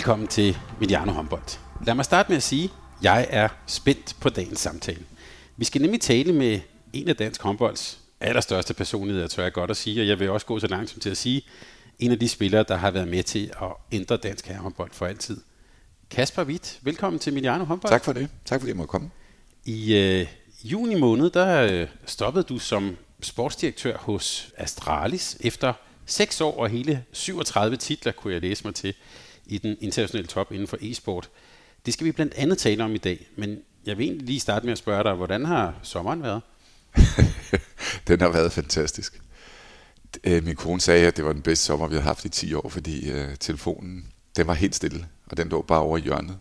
Velkommen til Mediano Håndbold. Lad mig starte med at sige, at jeg er spændt på dagens samtale. Vi skal nemlig tale med en af dansk håndbolds allerstørste personligheder, tror jeg godt at sige, og jeg vil også gå så langt som til at sige, en af de spillere, der har været med til at ændre dansk herrehåndbold for altid. Kasper Witt, velkommen til Mediano Håndbold. Tak for det. Tak fordi jeg måtte komme. I øh, juni måned, der øh, stoppede du som sportsdirektør hos Astralis efter 6 år og hele 37 titler, kunne jeg læse mig til i den internationale top inden for e-sport. Det skal vi blandt andet tale om i dag, men jeg vil egentlig lige starte med at spørge dig, hvordan har sommeren været? den har været fantastisk. Øh, min kone sagde, at det var den bedste sommer, vi har haft i 10 år, fordi øh, telefonen den var helt stille, og den lå bare over i hjørnet.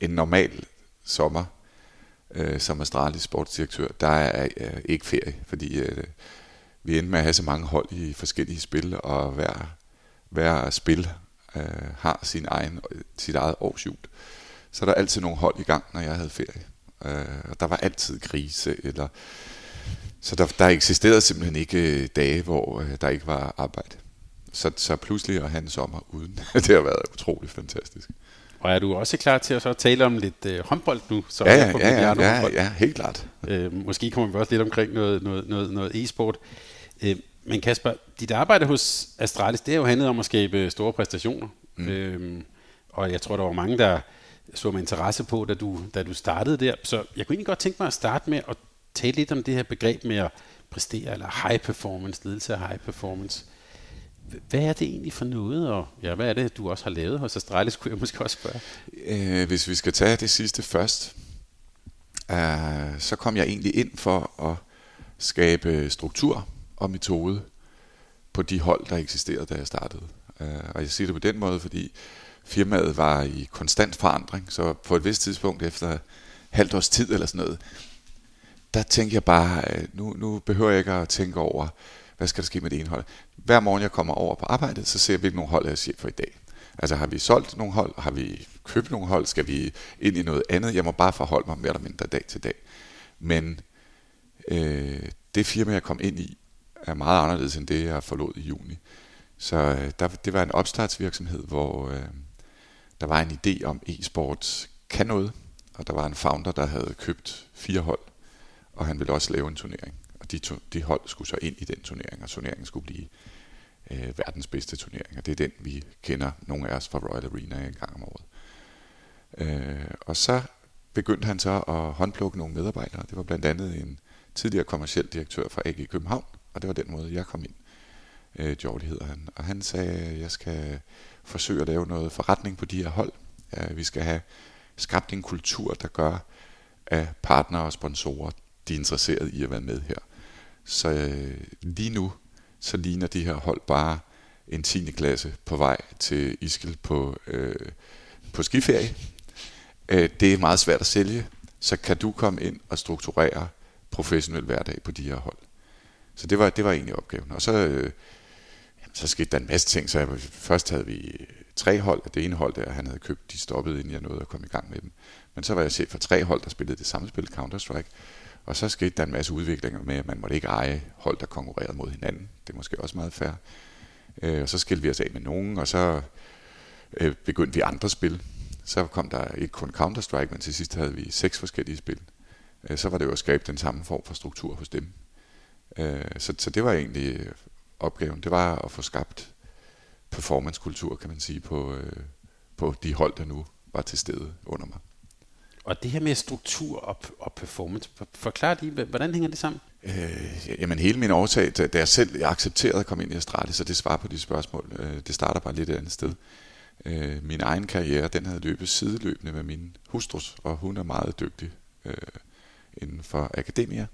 En normal sommer, uh, som Astralis sportsdirektør, der er ikke ferie, fordi vi endte med at have så mange hold i forskellige spil, og hver, hver spil uh, har sin egen, sit eget årsjul. Så der er altid nogle hold i gang, når jeg havde ferie. Uh, og der var altid krise, eller så der, der eksisterede simpelthen ikke øh, dage, hvor øh, der ikke var arbejde. Så, så pludselig at have en sommer uden, det har været utroligt fantastisk. Og er du også klar til at så tale om lidt øh, håndbold nu? Så ja, ja, ja, ja, ja, ja, helt klart. Øh, måske kommer vi også lidt omkring noget, noget, noget, noget e-sport. Øh, men Kasper, dit arbejde hos Astralis, det har jo handlet om at skabe store præstationer. Mm. Øh, og jeg tror, der var mange, der så med interesse på, da du, da du startede der. Så jeg kunne egentlig godt tænke mig at starte med at tale lidt om det her begreb med at præstere, eller high performance, ledelse af high performance. Hvad er det egentlig for noget, og ja, hvad er det, du også har lavet hos Astralis, kunne jeg måske også spørge? Øh, hvis vi skal tage det sidste først, øh, så kom jeg egentlig ind for at skabe struktur og metode på de hold, der eksisterede, da jeg startede. Øh, og jeg siger det på den måde, fordi firmaet var i konstant forandring, så på et vist tidspunkt efter halvt års tid eller sådan noget, der tænker jeg bare, øh, nu, nu behøver jeg ikke at tænke over, hvad skal der ske med det ene hold. Hver morgen jeg kommer over på arbejdet, så ser jeg, hvilke nogle hold jeg er chef for i dag. Altså har vi solgt nogle hold, har vi købt nogle hold, skal vi ind i noget andet? Jeg må bare forholde mig mere eller mindre dag til dag. Men øh, det firma, jeg kom ind i, er meget anderledes end det, jeg forlod i juni. Så øh, der, det var en opstartsvirksomhed, hvor øh, der var en idé om e-sport kan noget, og der var en founder, der havde købt fire hold og han ville også lave en turnering. Og de, to, de hold skulle så ind i den turnering, og turneringen skulle blive øh, verdens bedste turnering. Og det er den, vi kender nogle af os fra Royal Arena en gang om året. Øh, og så begyndte han så at håndplukke nogle medarbejdere. Det var blandt andet en tidligere kommersiel direktør fra AG København, og det var den måde, jeg kom ind. Øh, Jordi hedder han. Og han sagde, at jeg skal forsøge at lave noget forretning på de her hold. Ja, vi skal have skabt en kultur, der gør, at partnere og sponsorer de er interesseret i at være med her. Så øh, lige nu, så ligner de her hold bare en 10. klasse på vej til Iskel på, øh, på skiferie. Øh, det er meget svært at sælge, så kan du komme ind og strukturere professionel hverdag på de her hold. Så det var, det var egentlig opgaven. Og så, øh, så skete der en masse ting. Så jeg, først havde vi tre hold. Det ene hold der, han havde købt, de stoppede, inden jeg nåede at komme i gang med dem. Men så var jeg chef for tre hold, der spillede det samme spil, Counter-Strike. Og så skete der en masse udviklinger med, at man måtte ikke eje hold, der konkurrerede mod hinanden. Det er måske også meget fair. Øh, og så skilte vi os af med nogen, og så øh, begyndte vi andre spil. Så kom der ikke kun Counter-Strike, men til sidst havde vi seks forskellige spil. Øh, så var det jo at skabe den samme form for struktur hos dem. Øh, så, så det var egentlig opgaven. Det var at få skabt performance-kultur, kan man sige, på, øh, på de hold, der nu var til stede under mig. Og det her med struktur og, og performance, forklar lige, hvordan hænger det sammen? Øh, jamen hele min overtag, da jeg selv jeg accepterede at komme ind i Astralis, så det svarer på de spørgsmål. Øh, det starter bare lidt et andet sted. Øh, min egen karriere, den havde løbet sideløbende med min hustrus, og hun er meget dygtig. Øh, inden for akademia.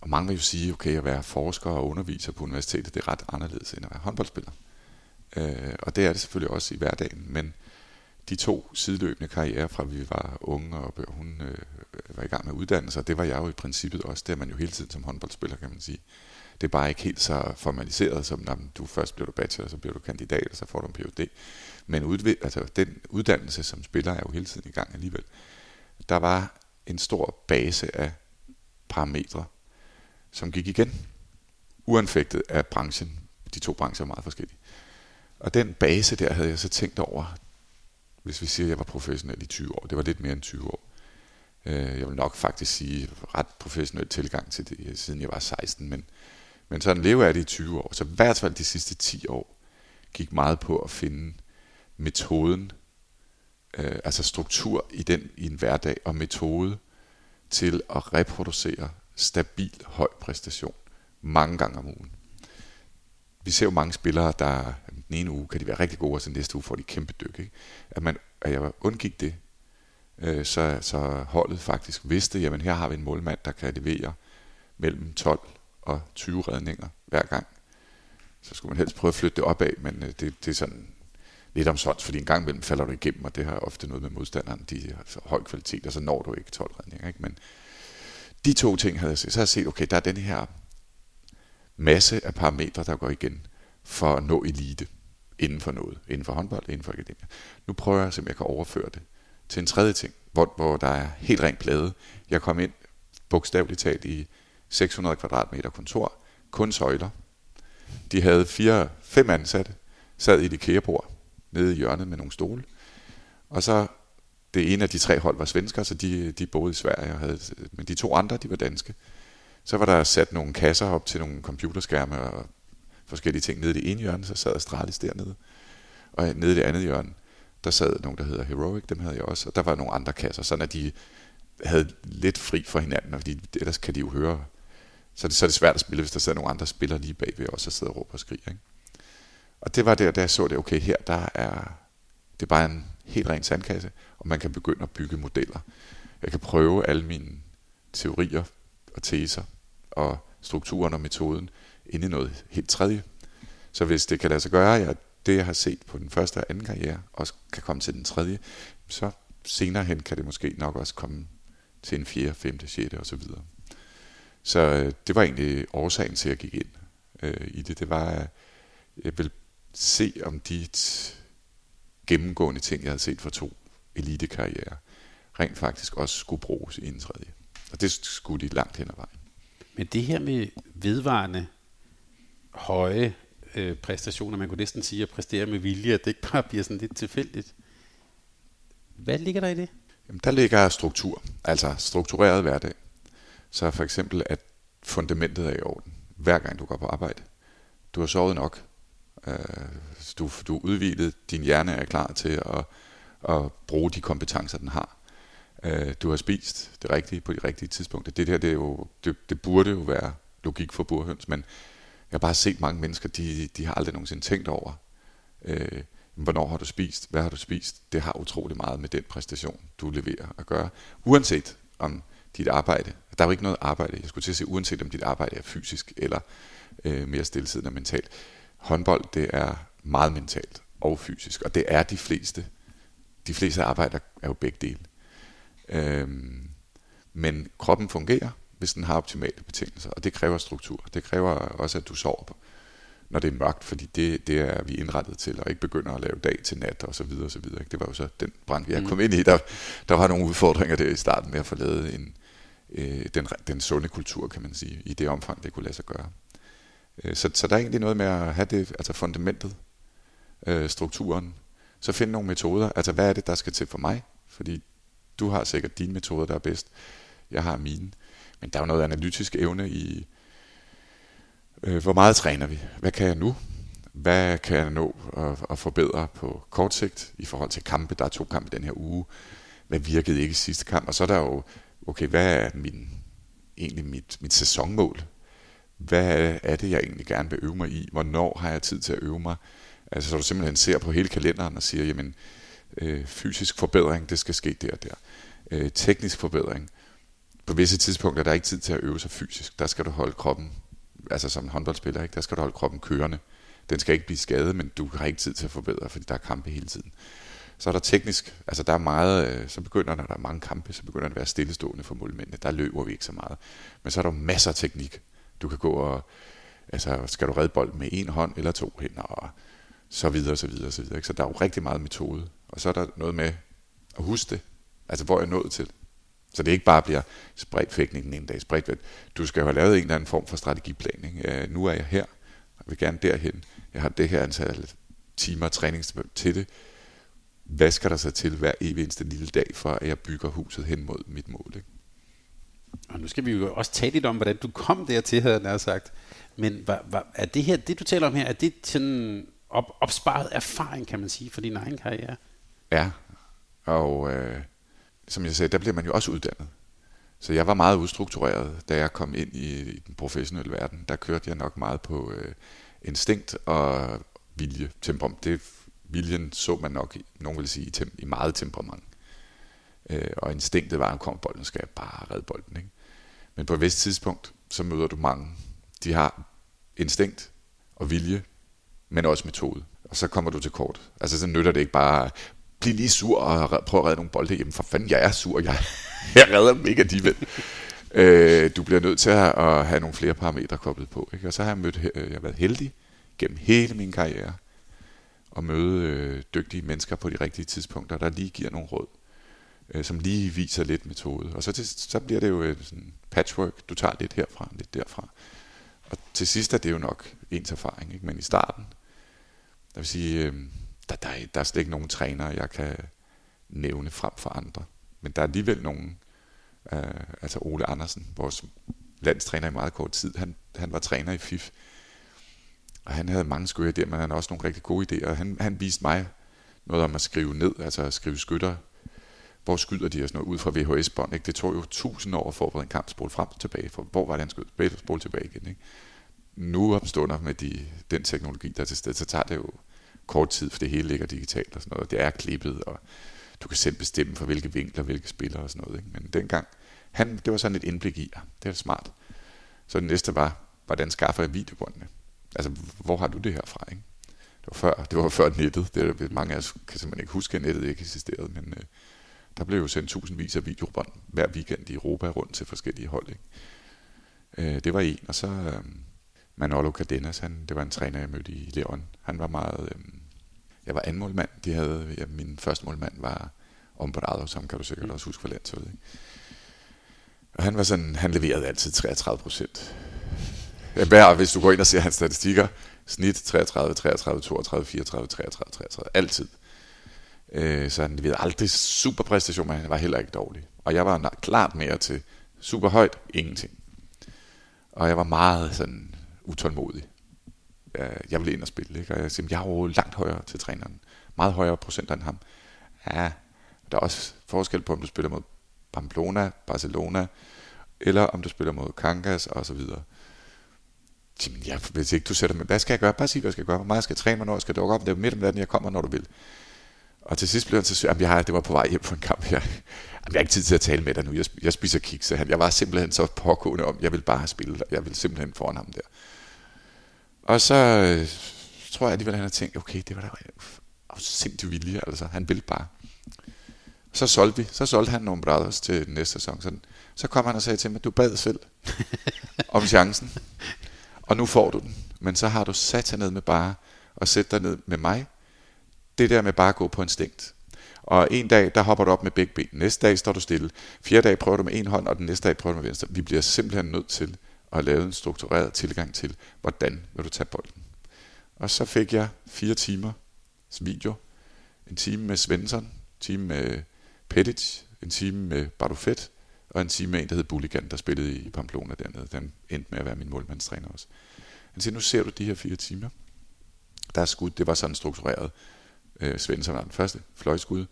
Og mange vil jo sige, okay, at være forsker og underviser på universitetet, det er ret anderledes end at være håndboldspiller. Øh, og det er det selvfølgelig også i hverdagen, men de to sideløbende karrierer fra vi var unge, og hun øh, var i gang med uddannelse, og det var jeg jo i princippet også. Det er man jo hele tiden som håndboldspiller, kan man sige. Det er bare ikke helt så formaliseret, som når du først bliver du bachelor, så bliver du kandidat, og så får du en Ph.D. Men udv- altså, den uddannelse som spiller er jo hele tiden i gang alligevel. Der var en stor base af parametre, som gik igen, uanfægtet af branchen. De to brancher er meget forskellige. Og den base der havde jeg så tænkt over, hvis vi siger, at jeg var professionel i 20 år. Det var lidt mere end 20 år. Øh, jeg vil nok faktisk sige ret professionel tilgang til det, siden jeg var 16, men, men sådan lever jeg det i 20 år. Så i hvert fald de sidste 10 år gik meget på at finde metoden, øh, altså struktur i den i en hverdag, og metode til at reproducere stabil høj præstation mange gange om ugen. Vi ser jo mange spillere, der den ene uge kan de være rigtig gode, og så næste uge får de kæmpe dyk. Ikke? At, man, at jeg undgik det, øh, så, så holdet faktisk vidste, jamen her har vi en målmand, der kan levere mellem 12 og 20 redninger hver gang. Så skulle man helst prøve at flytte det opad, men øh, det, det er sådan lidt om sådan, fordi en gang imellem falder du igennem, og det har ofte noget med modstanderen, de har høj kvalitet, og så når du ikke 12 redninger. Ikke? Men de to ting havde jeg set. Så har jeg set, okay, der er den her masse af parametre, der går igen for at nå elite inden for noget, inden for håndbold, inden for akademia. Nu prøver jeg, om jeg kan overføre det til en tredje ting, hvor, hvor der er helt rent plade. Jeg kom ind bogstaveligt talt i 600 kvadratmeter kontor, kun søjler. De havde fire, fem ansatte, sad i det kærebord nede i hjørnet med nogle stole. Og så det ene af de tre hold var svensker, så de, de boede i Sverige, og havde, men de to andre, de var danske. Så var der sat nogle kasser op til nogle computerskærme og forskellige ting nede i det ene hjørne, så sad Astralis dernede. Og nede i det andet hjørne, der sad nogen, der hedder Heroic, dem havde jeg også, og der var nogle andre kasser, sådan at de havde lidt fri for hinanden, fordi ellers kan de jo høre. Så det, så er det svært at spille, hvis der sidder nogle andre spillere lige bagved os og sidder og råber og skriger. Ikke? Og det var der, da jeg så det, okay, her der er, det er bare en helt ren sandkasse, og man kan begynde at bygge modeller. Jeg kan prøve alle mine teorier og teser og strukturen og metoden ind i noget helt tredje. Så hvis det kan lade sig gøre, at det jeg har set på den første og anden karriere, også kan komme til den tredje, så senere hen kan det måske nok også komme til en fjerde, femte, sjette osv. Så, så øh, det var egentlig årsagen til, at jeg gik ind øh, i det. Det var, at jeg vil se, om de gennemgående ting, jeg havde set for to elitekarriere, rent faktisk også skulle bruges i en tredje. Og det skulle de langt hen ad vejen. Men det her med vedvarende høje øh, præstationer, man kunne næsten sige at præstere med vilje, at det ikke bare bliver sådan lidt tilfældigt. Hvad ligger der i det? Jamen, der ligger struktur, altså struktureret hverdag. Så for eksempel, at fundamentet er i orden, hver gang du går på arbejde. Du har sovet nok. Øh, du, du er udvidet, din hjerne er klar til at, at bruge de kompetencer, den har. Øh, du har spist det rigtige på de rigtige tidspunkter. Det der, det, er jo, det, det burde jo være logik for burhøns, men jeg har bare set mange mennesker, de, de har aldrig nogensinde tænkt over, øh, hvornår har du spist, hvad har du spist. Det har utrolig meget med den præstation, du leverer at gøre. Uanset om dit arbejde, der er jo ikke noget arbejde, jeg skulle til at sige, uanset om dit arbejde er fysisk eller øh, mere stillesiddende mentalt. Håndbold, det er meget mentalt og fysisk, og det er de fleste. De fleste arbejder er jo begge dele. Øhm, men kroppen fungerer, hvis den har optimale betingelser, og det kræver struktur. Det kræver også, at du sover, når det er mørkt, fordi det, det er vi indrettet til, og ikke begynder at lave dag til nat og så videre og så videre. Det var jo så den brand, jeg mm. kom ind i. Der, der var nogle udfordringer der i starten med at få lavet en, øh, den, den sunde kultur, kan man sige, i det omfang, det kunne lade sig gøre. Øh, så, så der er egentlig noget med at have det, altså fundamentet, øh, strukturen, så finde nogle metoder. Altså, hvad er det, der skal til for mig? Fordi du har sikkert dine metoder, der er bedst. Jeg har mine. Men der er jo noget analytisk evne i, øh, hvor meget træner vi? Hvad kan jeg nu? Hvad kan jeg nå at, at forbedre på kort sigt i forhold til kampe? Der er to kampe den her uge. Hvad virkede ikke i sidste kamp? Og så er der jo, okay, hvad er min, egentlig mit, mit sæsonmål? Hvad er det, jeg egentlig gerne vil øve mig i? Hvornår har jeg tid til at øve mig? Altså, så du simpelthen ser på hele kalenderen og siger, jamen, øh, fysisk forbedring, det skal ske der og der. Øh, teknisk forbedring, på visse tidspunkter der er ikke tid til at øve sig fysisk. Der skal du holde kroppen, altså som en håndboldspiller, ikke? der skal du holde kroppen kørende. Den skal ikke blive skadet, men du har ikke tid til at forbedre, fordi der er kampe hele tiden. Så er der teknisk, altså der er meget, øh, så begynder når der er mange kampe, så begynder det at være stillestående for målmændene. Der løber vi ikke så meget. Men så er der masser af teknik. Du kan gå og, altså skal du redde bolden med en hånd eller to hænder, og så videre, så videre, så videre. Ikke? Så der er jo rigtig meget metode. Og så er der noget med at huske det. Altså hvor jeg nået til. Så det ikke bare bliver spredt fægtning den ene dag, spredt Du skal jo have lavet en eller anden form for strategiplan. Ikke? Øh, nu er jeg her, jeg vil gerne derhen. Jeg har det her antal timer træning til det hvad skal der så til hver evig eneste lille dag, for at jeg bygger huset hen mod mit mål? Ikke? Og nu skal vi jo også tale lidt om, hvordan du kom dertil, havde jeg sagt. Men var, hvad, er det her, det du taler om her, er det sådan op, opsparet erfaring, kan man sige, for din egen karriere? Ja, og øh, som jeg sagde, der bliver man jo også uddannet. Så jeg var meget ustruktureret, da jeg kom ind i, i den professionelle verden. Der kørte jeg nok meget på øh, instinkt og vilje, temperament. Det viljen så man nok, nogen vil sige, i, i meget temperament. Øh, og instinktet var, at kom bolden, skal jeg bare redde bolden. Ikke? Men på et vist tidspunkt, så møder du mange. De har instinkt og vilje, men også metode. Og så kommer du til kort. Altså så nytter det ikke bare, blive lige sur og prøve at redde nogle bolde. Jamen for fanden, jeg er sur, jeg, jeg redder dem ikke alligevel. øh, du bliver nødt til at, have nogle flere parametre koblet på. Ikke? Og så har jeg, mødt, øh, jeg har været heldig gennem hele min karriere at møde øh, dygtige mennesker på de rigtige tidspunkter, der lige giver nogle råd, øh, som lige viser lidt metode. Og så, til, så bliver det jo et sådan patchwork, du tager lidt herfra, lidt derfra. Og til sidst er det jo nok ens erfaring, ikke? men i starten, jeg vil sige, øh, der, der, er, der er slet ikke nogen trænere, jeg kan nævne frem for andre. Men der er alligevel nogen, øh, altså Ole Andersen, vores landstræner i meget kort tid, han, han var træner i FIF, og han havde mange skøre idéer, men han havde også nogle rigtig gode idéer. Han, han viste mig noget om at skrive ned, altså at skrive skytter. Hvor skyder de og sådan noget ud fra VHS-bånd? Ikke? Det tog jo tusind år at forberede en kamp, spole frem og tilbage. For hvor var det, han skød? Spole tilbage igen. Ikke? Nu opstunder med de, den teknologi, der er til stede, så tager det jo kort tid, for det hele ligger digitalt og sådan noget. Det er klippet, og du kan selv bestemme for hvilke vinkler, hvilke spillere og sådan noget. Ikke? Men dengang, han, det var sådan et indblik i, ja, det er smart. Så det næste var, hvordan skaffer jeg videobåndene? Altså, hvor har du det her fra, ikke? Det var før, det var før nettet. Det er, mange af os kan simpelthen ikke huske, at nettet ikke eksisterede, men øh, der blev jo sendt tusindvis af videobånd hver weekend i Europa rundt til forskellige hold. Ikke? Øh, det var en, og så øh, Manolo Cardenas, han, det var en træner, jeg mødte i Leon. Han var meget... Øh, jeg var anden målmand. De havde, ja, min første målmand var Ombrado, som kan du sikkert også huske for landsholdet. Ikke? Og han var sådan, han leverede altid 33 procent hver, hvis du går ind og ser hans statistikker, snit 33, 33, 32, 34, 33, 33, altid. Øh, så han leverede aldrig super præstation, men han var heller ikke dårlig. Og jeg var klart mere til super højt, ingenting. Og jeg var meget sådan utålmodig. Jeg ville ind og spille, ikke? og jeg siger, jeg er jo langt højere til træneren. Meget højere procent end ham. Ja, der er også forskel på, om du spiller mod Pamplona, Barcelona, eller om du spiller mod Kangas og så videre. Jamen, jeg, hvis ikke du sætter mig, hvad skal jeg gøre? Bare sig, hvad jeg skal gøre. Hvor meget skal jeg træne, hvornår skal jeg dukke op? Det er midt om natten, jeg kommer, når du vil. Og til sidst blev han så syg. Jeg, har, det var på vej hjem fra en kamp. Jeg, jeg har ikke tid til at tale med dig nu. Jeg, jeg spiser kiks. Jeg var simpelthen så pågående om, jeg vil bare spille. Jeg vil simpelthen foran ham der. Og så øh, tror jeg alligevel, han har tænkt, okay, det var da sindssygt vilje. Altså, han ville bare. Så solgte vi. Så solgte han nogle brothers til næste sæson. Så, så kom han og sagde til mig, du bad selv om chancen og nu får du den. Men så har du sat dig ned med bare og sætte dig ned med mig. Det der med bare at gå på instinkt. Og en dag, der hopper du op med begge ben. Næste dag står du stille. Fjerde dag prøver du med en hånd, og den næste dag prøver du med venstre. Vi bliver simpelthen nødt til og lave en struktureret tilgang til, hvordan vil du tage bolden. Og så fik jeg fire timer video. En time med Svensson, en time med Petit, en time med Barufet, og en time med en, der hed Bulligan, der spillede i Pamplona dernede. Den endte med at være min målmandstræner også. Han siger, nu ser du de her fire timer. Der er skud, det var sådan struktureret. Øh, Svensson var den første. Fløjskud,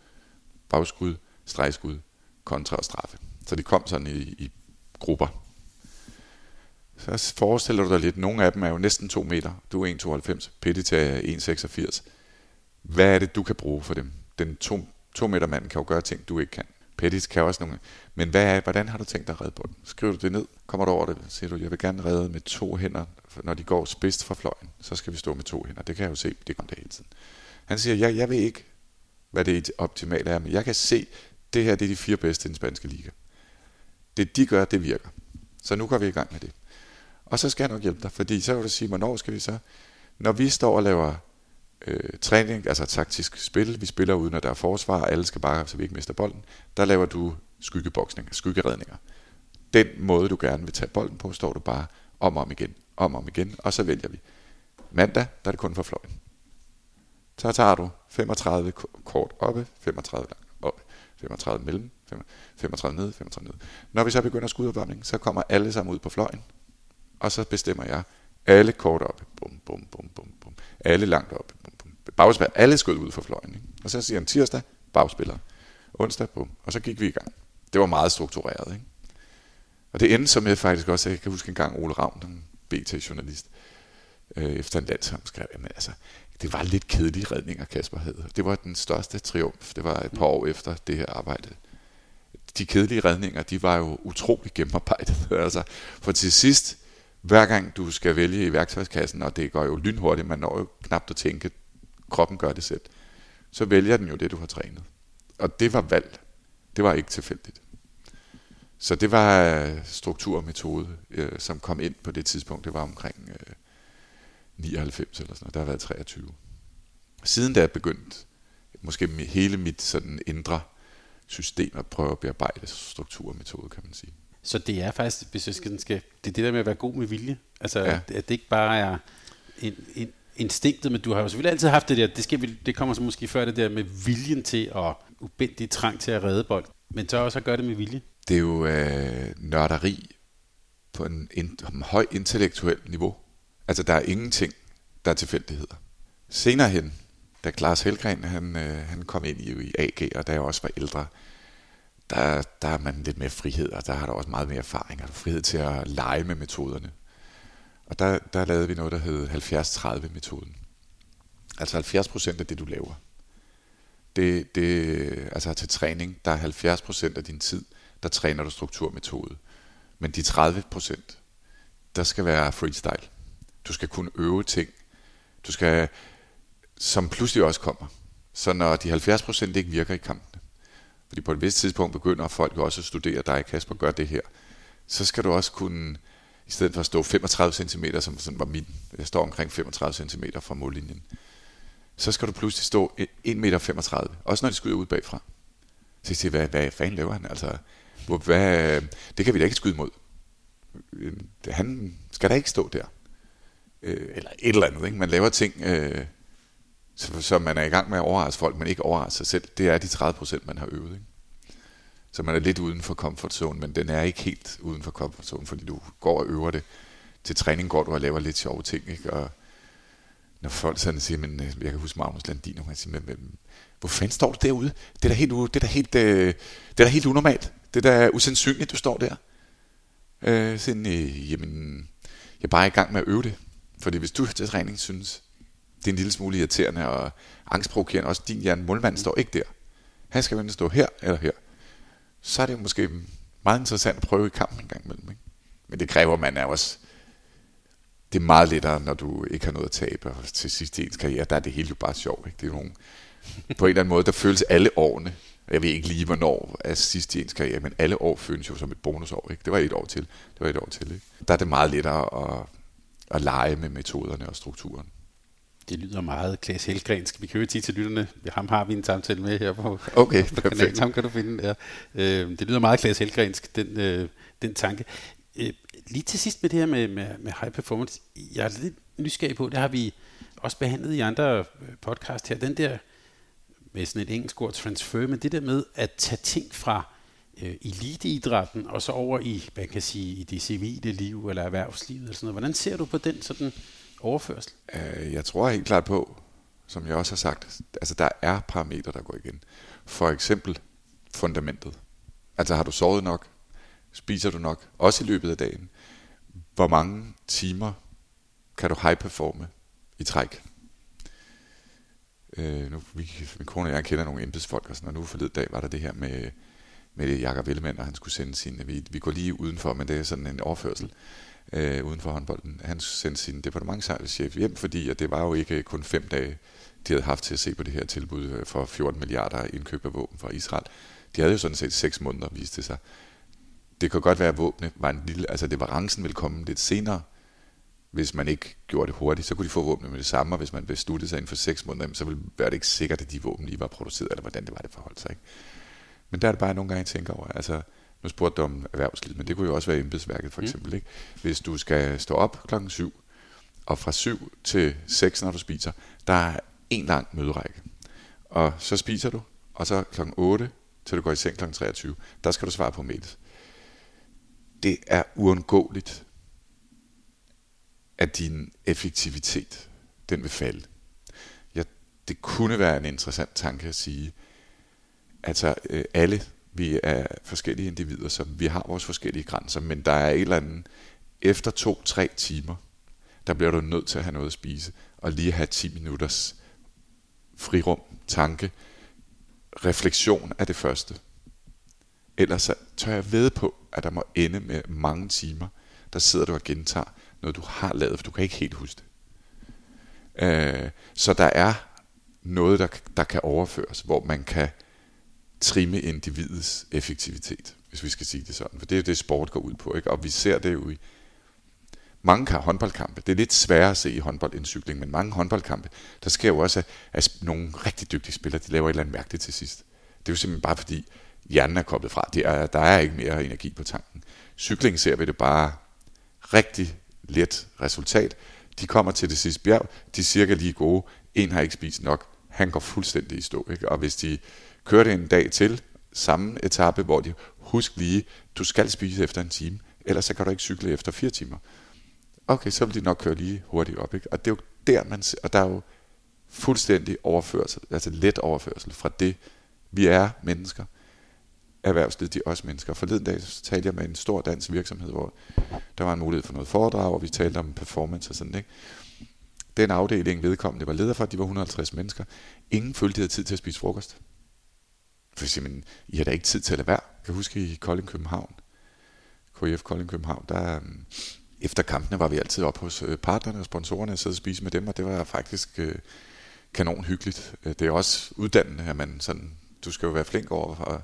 bagskud, stregskud, kontra og straffe. Så de kom sådan i, i grupper. Så forestiller du dig lidt, nogle af dem er jo næsten 2 meter. Du er 1,92, Petit er 1,86. Hvad er det, du kan bruge for dem? Den 2 to meter mand kan jo gøre ting, du ikke kan. Pettis kan også nogle... Men hvad er, hvordan har du tænkt dig at redde bolden? Skriver du det ned? Kommer du over det? Siger du, jeg vil gerne redde med to hænder. Når de går spidst fra fløjen, så skal vi stå med to hænder. Det kan jeg jo se, det kommer det hele tiden. Han siger, jeg, jeg ved ikke, hvad det optimale er, men jeg kan se, det her det er de fire bedste i den spanske liga. Det de gør, det virker. Så nu går vi i gang med det. Og så skal jeg nok hjælpe dig, fordi så vil du sige, hvornår skal vi så? Når vi står og laver øh, træning, altså taktisk spil, vi spiller uden at der er forsvar, og alle skal bare, så vi ikke mister bolden, der laver du skyggeboksning, skyggeredninger. Den måde, du gerne vil tage bolden på, står du bare om og om igen, om og om igen, og så vælger vi. Mandag, der er det kun for fløjen. Så tager du 35 kort oppe, 35 langt oppe, 35 mellem, 35 ned, 35 ned. Når vi så begynder skudopvarmning, så kommer alle sammen ud på fløjen, og så bestemmer jeg alle kort op, bum, bum, bum, bum, bum, alle langt op, bum, bum. Bagspil, alle skød ud for fløjen. Ikke? Og så siger han tirsdag, bagspiller. Onsdag, bum. Og så gik vi i gang. Det var meget struktureret. Ikke? Og det endte så med faktisk også, jeg kan huske en gang Ole Ravn, den BT-journalist, øh, efter en landskamp skrev, jamen altså, det var lidt kedelige redninger, Kasper havde. Det var den største triumf. Det var et par år efter det her arbejde. De kedelige redninger, de var jo utrolig gennemarbejdet. altså, for til sidst, hver gang du skal vælge i værktøjskassen, og det går jo lynhurtigt, man når jo knap at tænke, kroppen gør det selv, så vælger den jo det, du har trænet. Og det var valg. Det var ikke tilfældigt. Så det var øh, struktur og metode, øh, som kom ind på det tidspunkt. Det var omkring øh, 99 eller sådan noget. Der har været 23. Siden da jeg begyndt, måske hele mit sådan indre system at prøve at bearbejde struktur og metode, kan man sige. Så det er faktisk, hvis jeg skal, skal det er det der med at være god med vilje. Altså, ja. at det ikke bare er en, en instinktet, men du har jo selvfølgelig altid haft det der, det, skal vi, det kommer så måske før det der med viljen til at ubændig trang til at redde bold, men så også at gøre det med vilje. Det er jo øh, nørderi på en, en, en høj intellektuel niveau. Altså, der er ingenting, der er tilfældigheder. Senere hen, da Klaas Helgren han, øh, han kom ind i, i AG, og da jeg også var ældre, der, der er man lidt mere frihed, og der har der også meget mere erfaring, og frihed til at lege med metoderne. Og der, der lavede vi noget, der hed 70-30-metoden. Altså 70 procent af det, du laver. Det, det, altså til træning, der er 70 procent af din tid, der træner du strukturmetode. Men de 30 procent, der skal være freestyle. Du skal kunne øve ting. Du skal, som pludselig også kommer. Så når de 70 procent ikke virker i kampen, fordi på et vist tidspunkt begynder folk også at studere dig, Kasper, gør det her, så skal du også kunne i stedet for at stå 35 cm, som sådan var min, jeg står omkring 35 cm fra mållinjen, så skal du pludselig stå 1,35 meter, også når de skyder ud bagfra. Så jeg siger, hvad, hvad fanden laver han? Altså, hvor, hvad, det kan vi da ikke skyde mod. Øh, han skal da ikke stå der. Øh, eller et eller andet. Ikke? Man laver ting, øh, så, så man er i gang med at overraske folk, men ikke overraske sig selv. Det er de 30 procent, man har øvet. Ikke? Så man er lidt uden for comfort zone, men den er ikke helt uden for comfort zone, fordi du går og øver det. Til træning går du og laver lidt sjove ting, ikke? Og når folk sådan siger, men øh, jeg kan huske Magnus Landin, han siger, men, men, hvor fanden står du derude? Det er da helt, det er da helt, øh, det er da helt unormalt. Det er da usandsynligt, du står der. Øh, sådan, øh, jamen, jeg er bare i gang med at øve det. Fordi hvis du til træning synes, det er en lille smule irriterende og angstprovokerende, også din hjerne målmand står ikke der. Han skal enten stå her eller her så er det måske meget interessant at prøve i kampen en gang imellem. Ikke? Men det kræver, at man er også... Det er meget lettere, når du ikke har noget at tabe, og til sidst i ens karriere, der er det hele jo bare sjovt. Ikke? Det er nogle, på en eller anden måde, der føles alle årene, jeg ved ikke lige, hvornår er sidst i ens karriere, men alle år føles jo som et bonusår. Ikke? Det var et år til. Det var et år til. Ikke? Der er det meget lettere at, at lege med metoderne og strukturen. Det lyder meget Klaas Helgren. Skal vi køre tid til lytterne? Ham har vi en samtale med her på, okay, på kanalen. Ham kan du finde der. Øh, det lyder meget Klaas Helgrensk, den, øh, den tanke. Øh, lige til sidst med det her med, med, med high performance. Jeg er lidt nysgerrig på, det har vi også behandlet i andre øh, podcast her. Den der med sådan et engelsk ord, transfer, men det der med at tage ting fra øh, eliteidrætten og så over i, man kan sige, i det civile liv eller erhvervslivet eller sådan noget. Hvordan ser du på den sådan overførsel? Øh, jeg tror helt klart på, som jeg også har sagt, altså der er parametre, der går igen. For eksempel fundamentet. Altså har du sovet nok? Spiser du nok? Også i løbet af dagen. Hvor mange timer kan du high-performe i træk? Øh, nu, vi, min kone og jeg kender nogle embedsfolk, og, sådan, og nu forleden dag var der det her med med Jakob Ellemann, og han skulle sende sin, vi, vi går lige udenfor, men det er sådan en overførsel øh, uden for håndbolden. Han sendte sin departementschef hjem, fordi at det var jo ikke kun fem dage, de havde haft til at se på det her tilbud øh, for 14 milliarder indkøb af våben fra Israel. De havde jo sådan set seks måneder, viste det sig. Det kan godt være, at våbne var en lille, altså det var rancen ville komme lidt senere, hvis man ikke gjorde det hurtigt, så kunne de få våbne med det samme, og hvis man besluttede sig inden for seks måneder, så ville det ikke sikkert, at de våben lige var produceret, eller hvordan det var, det forholdt sig. Ikke? Men der er det bare nogle gange, jeg tænker over, altså, nu spurgte du om erhvervslivet, men det kunne jo også være embedsværket for mm. eksempel. Mm. Ikke? Hvis du skal stå op klokken 7, og fra 7 til 6, når du spiser, der er en lang møderække. Og så spiser du, og så klokken 8, til du går i seng klokken 23, der skal du svare på mails. Det er uundgåeligt, at din effektivitet, den vil falde. Ja, det kunne være en interessant tanke at sige, altså øh, alle vi er forskellige individer, så vi har vores forskellige grænser, men der er et eller andet, efter to-tre timer, der bliver du nødt til at have noget at spise, og lige have 10 minutters frirum, tanke, refleksion af det første. Ellers så tør jeg ved på, at der må ende med mange timer, der sidder du og gentager noget, du har lavet, for du kan ikke helt huske det. Øh, så der er noget, der, der kan overføres, hvor man kan trimme individets effektivitet, hvis vi skal sige det sådan. For det er det, sport går ud på. Ikke? Og vi ser det jo i mange håndboldkampe. Det er lidt sværere at se i håndbold end cykling, men mange håndboldkampe, der sker jo også, at nogle rigtig dygtige spillere, de laver et eller andet mærkeligt til sidst. Det er jo simpelthen bare fordi, hjernen er koblet fra. Det er, der er ikke mere energi på tanken. Cykling ser vi det bare rigtig let resultat. De kommer til det sidste bjerg, de er cirka lige gode. En har ikke spist nok, han går fuldstændig i stå. Ikke? Og hvis de kører en dag til, samme etape, hvor de husk lige, du skal spise efter en time, ellers så kan du ikke cykle efter fire timer. Okay, så vil de nok køre lige hurtigt op. Ikke? Og det er jo der, man ser, og der er jo fuldstændig overførsel, altså let overførsel fra det, vi er mennesker. Erhvervslivet, de er også mennesker. Forleden dag så talte jeg med en stor dansk virksomhed, hvor der var en mulighed for noget foredrag, og vi talte om performance og sådan, ikke? Den afdeling vedkommende var leder for, de var 150 mennesker. Ingen følte, de havde tid til at spise frokost. For simpelthen, I har da ikke tid til at lade være. Jeg kan huske i Kolding København, KF Kolding København, der øhm, efter kampene var vi altid op hos øh, partnerne og sponsorerne og sidde og spise med dem, og det var faktisk øh, kanon hyggeligt. Øh, det er også uddannende, at man sådan, du skal jo være flink over, og,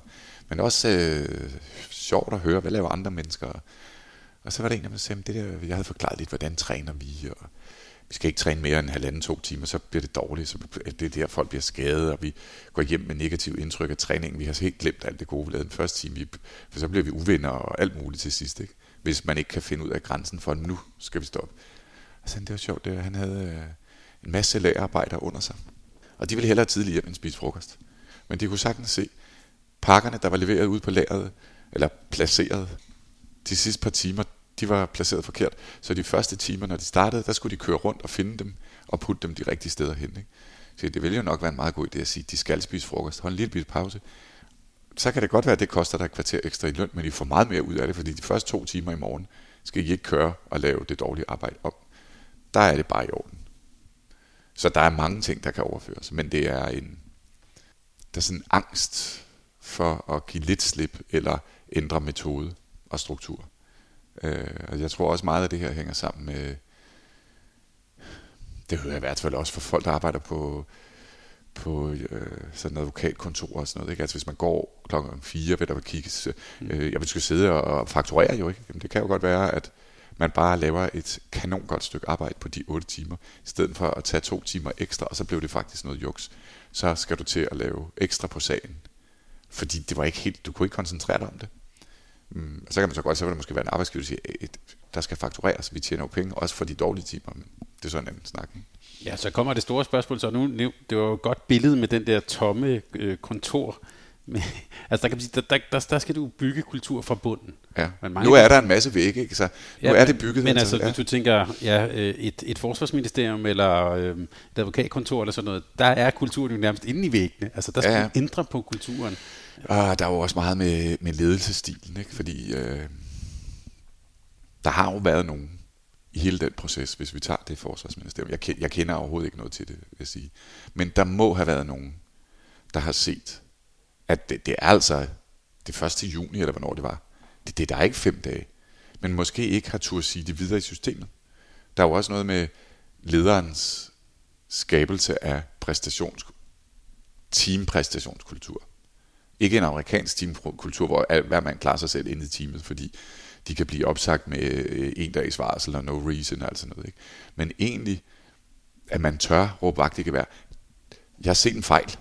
men også øh, sjovt at høre, hvad laver andre mennesker. Og så var der en af dem, der sagde, det der, jeg havde forklaret lidt, hvordan træner vi, og vi skal ikke træne mere end halvanden, to timer, så bliver det dårligt. Så det er der, folk bliver skadet, og vi går hjem med negativ indtryk af træningen. Vi har helt glemt alt det gode, vi lavede den første time, for så bliver vi uvenner og alt muligt til sidst. Ikke? Hvis man ikke kan finde ud af grænsen for, nu skal vi stoppe. Altså, det var sjovt, det, han havde øh, en masse lagerarbejdere under sig. Og de ville hellere tidligere hjem end spise frokost. Men de kunne sagtens se, pakkerne, der var leveret ud på lageret, eller placeret de sidste par timer, de var placeret forkert. Så de første timer, når de startede, der skulle de køre rundt og finde dem og putte dem de rigtige steder hen. Ikke? Så det ville jo nok være en meget god idé at sige, at de skal spise frokost. Hold en lille pause. Så kan det godt være, at det koster dig et kvarter ekstra i løn, men I får meget mere ud af det, fordi de første to timer i morgen skal I ikke køre og lave det dårlige arbejde op. Der er det bare i orden. Så der er mange ting, der kan overføres, men det er en, der er sådan en angst for at give lidt slip eller ændre metode og struktur. Øh, og jeg tror også meget af det her hænger sammen med, det hører jeg i hvert fald også for folk, der arbejder på, på øh, sådan et advokatkontor og sådan noget. Ikke? Altså hvis man går klokken 4, vil der kigges. Mm. Øh, jeg vil skulle sidde og, og fakturere jo ikke. Jamen, det kan jo godt være, at man bare laver et kanon godt stykke arbejde på de 8 timer, i stedet for at tage to timer ekstra, og så blev det faktisk noget juks. Så skal du til at lave ekstra på sagen. Fordi det var ikke helt, du kunne ikke koncentrere dig om det. Mm, så kan man så godt, så vil det måske være en arbejdsgiver, der siger, at der skal faktureres, vi tjener jo penge, også for de dårlige timer, men det er sådan en anden snak. Ikke? Ja, så kommer det store spørgsmål, så nu, det var jo et godt billede med den der tomme øh, kontor, men, altså der kan man sige, der, der, der, skal du bygge kultur fra bunden. Ja. Men mange nu er der en masse vægge, ikke? Så nu ja, er det bygget. Men altså, ja. hvis du tænker, ja, øh, et, et forsvarsministerium eller øh, et advokatkontor eller sådan noget, der er kulturen jo nærmest inde i væggene. Altså der skal ja, ja. ændre på kulturen. Ah, der er jo også meget med, med ledelsestilen, ikke? fordi øh, der har jo været nogen i hele den proces, hvis vi tager det forsvarsministerium. Jeg, jeg kender overhovedet ikke noget til det, vil jeg sige. Men der må have været nogen, der har set, at det, det er altså det 1. juni, eller hvornår det var. Det, det der er ikke fem dage. Men måske ikke har tur sige det videre i systemet. Der er jo også noget med lederens skabelse af præstations, teampræstationskultur. Ikke en amerikansk teamkultur, hvor hver mand klarer sig selv ind i teamet, fordi de kan blive opsagt med øh, en dags varsel og no reason og alt sådan noget. Ikke? Men egentlig, at man tør råbe vagt i gevær. Jeg har set en fejl.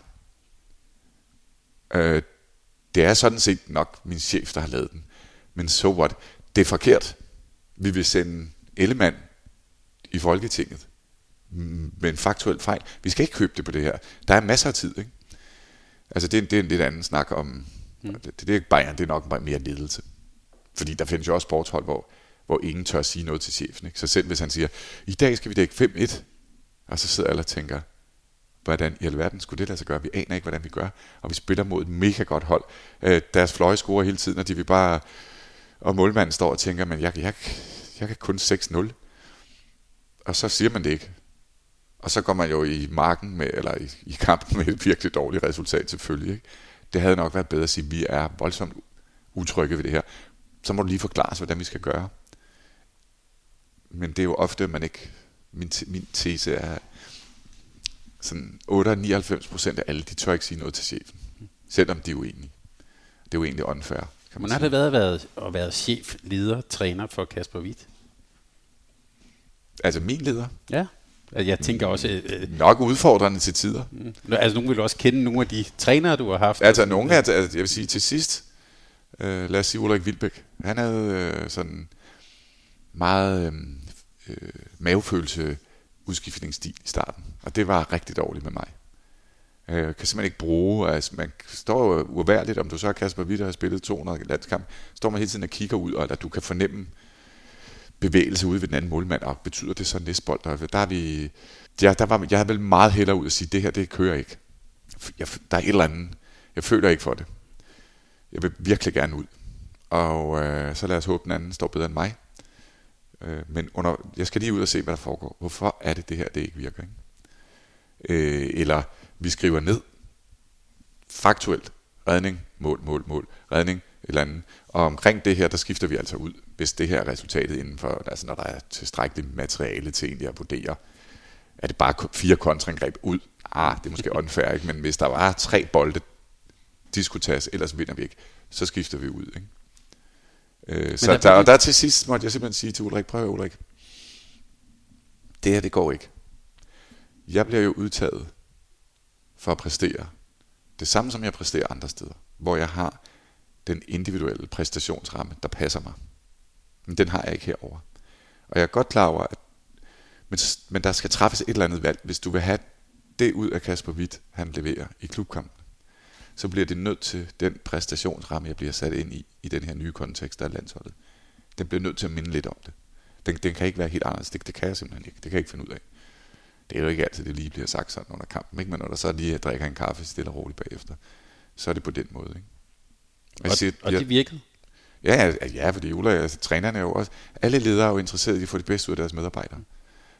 Øh, det er sådan set nok min chef, der har lavet den. Men so what? Det er forkert. Vi vil sende Ellemann i Folketinget med en faktuel fejl. Vi skal ikke købe det på det her. Der er masser af tid, ikke? Altså, det er, det er en lidt anden snak om... Mm. Det, det er Bayern, det er nok mere ledelse. Fordi der findes jo også sportshold, hvor, hvor ingen tør sige noget til chefen. Ikke? Så selv hvis han siger, i dag skal vi dække 5-1, og så sidder alle og tænker, hvordan i alverden skulle det lade sig gøre? Vi aner ikke, hvordan vi gør. Og vi spiller mod et mega godt hold. Øh, deres fløje scorer hele tiden, og de vil bare... Og målmanden står og tænker, men jeg, jeg, jeg kan kun 6-0. Og så siger man det ikke. Og så går man jo i marken med, eller i, i kampen med et virkelig dårligt resultat selvfølgelig. Ikke? Det havde nok været bedre at sige, at vi er voldsomt utrygge ved det her. Så må du lige forklare os, hvordan vi skal gøre. Men det er jo ofte, man ikke... Min, min tese er, sådan 98 procent af alle, de tør ikke sige noget til chefen. Selvom de er uenige. Det er jo egentlig unfair. Kan man Hvordan har det været at være, at være chef, leder, træner for Kasper Witt? Altså min leder? Ja. Jeg tænker også... Øh, øh, Nok udfordrende til tider. Mm. Altså, nogen vil også kende nogle af de trænere, du har haft. Altså, nogle af, altså, jeg vil sige, til sidst, øh, lad os sige Ulrik Vilbæk, han havde øh, sådan meget øh, øh, mavefølelse udskiftningsstil i starten, og det var rigtig dårligt med mig. Øh, kan simpelthen ikke bruge, altså man står jo uværligt, om du så er Kasper Witt og har spillet 200 landskamp, står man hele tiden og kigger ud, og at du kan fornemme, bevægelse ude ved den anden målmand, og betyder det så næstbold? Der, der er vi, ja, der var, jeg havde vel meget hellere ud at sige, det her, det kører ikke. Jeg, der er et eller andet, jeg føler ikke for det. Jeg vil virkelig gerne ud. Og øh, så lad os håbe, den anden står bedre end mig. Øh, men under, jeg skal lige ud og se, hvad der foregår. Hvorfor er det det her, det ikke virker? Ikke? Øh, eller vi skriver ned, faktuelt, redning, mål, mål, mål, redning, eller andet. Og omkring det her, der skifter vi altså ud, hvis det her er resultatet inden for, altså når der er tilstrækkeligt materiale til egentlig at vurdere. Er det bare fire kontraangreb ud? Ah, det er måske unfair, ikke? men hvis der var tre bolde, de skulle tages, ellers vinder vi ikke, så skifter vi ud. Ikke? Øh, så der, og der til sidst måtte jeg simpelthen sige til Ulrik, prøv Ulrik, det her det går ikke. Jeg bliver jo udtaget for at præstere det samme som jeg præsterer andre steder, hvor jeg har den individuelle præstationsramme, der passer mig. Men den har jeg ikke herover. Og jeg er godt klar over, at men, men der skal træffes et eller andet valg. Hvis du vil have det ud af Kasper Witt, han leverer i klubkampen, så bliver det nødt til den præstationsramme, jeg bliver sat ind i, i den her nye kontekst, der er landsholdet. Den bliver nødt til at minde lidt om det. Den, den kan ikke være helt anderledes. Det, det kan jeg simpelthen ikke. Det kan jeg ikke finde ud af. Det er jo ikke altid, det lige bliver sagt sådan under kampen, ikke? men når der så lige drikker en kaffe stille og roligt bagefter, så er det på den måde. Ikke? Og, siger, og det virkede? Ja, ja, fordi Ulla, altså, trænerne er jo også, alle ledere er jo interesserede i at få det bedste ud af deres medarbejdere.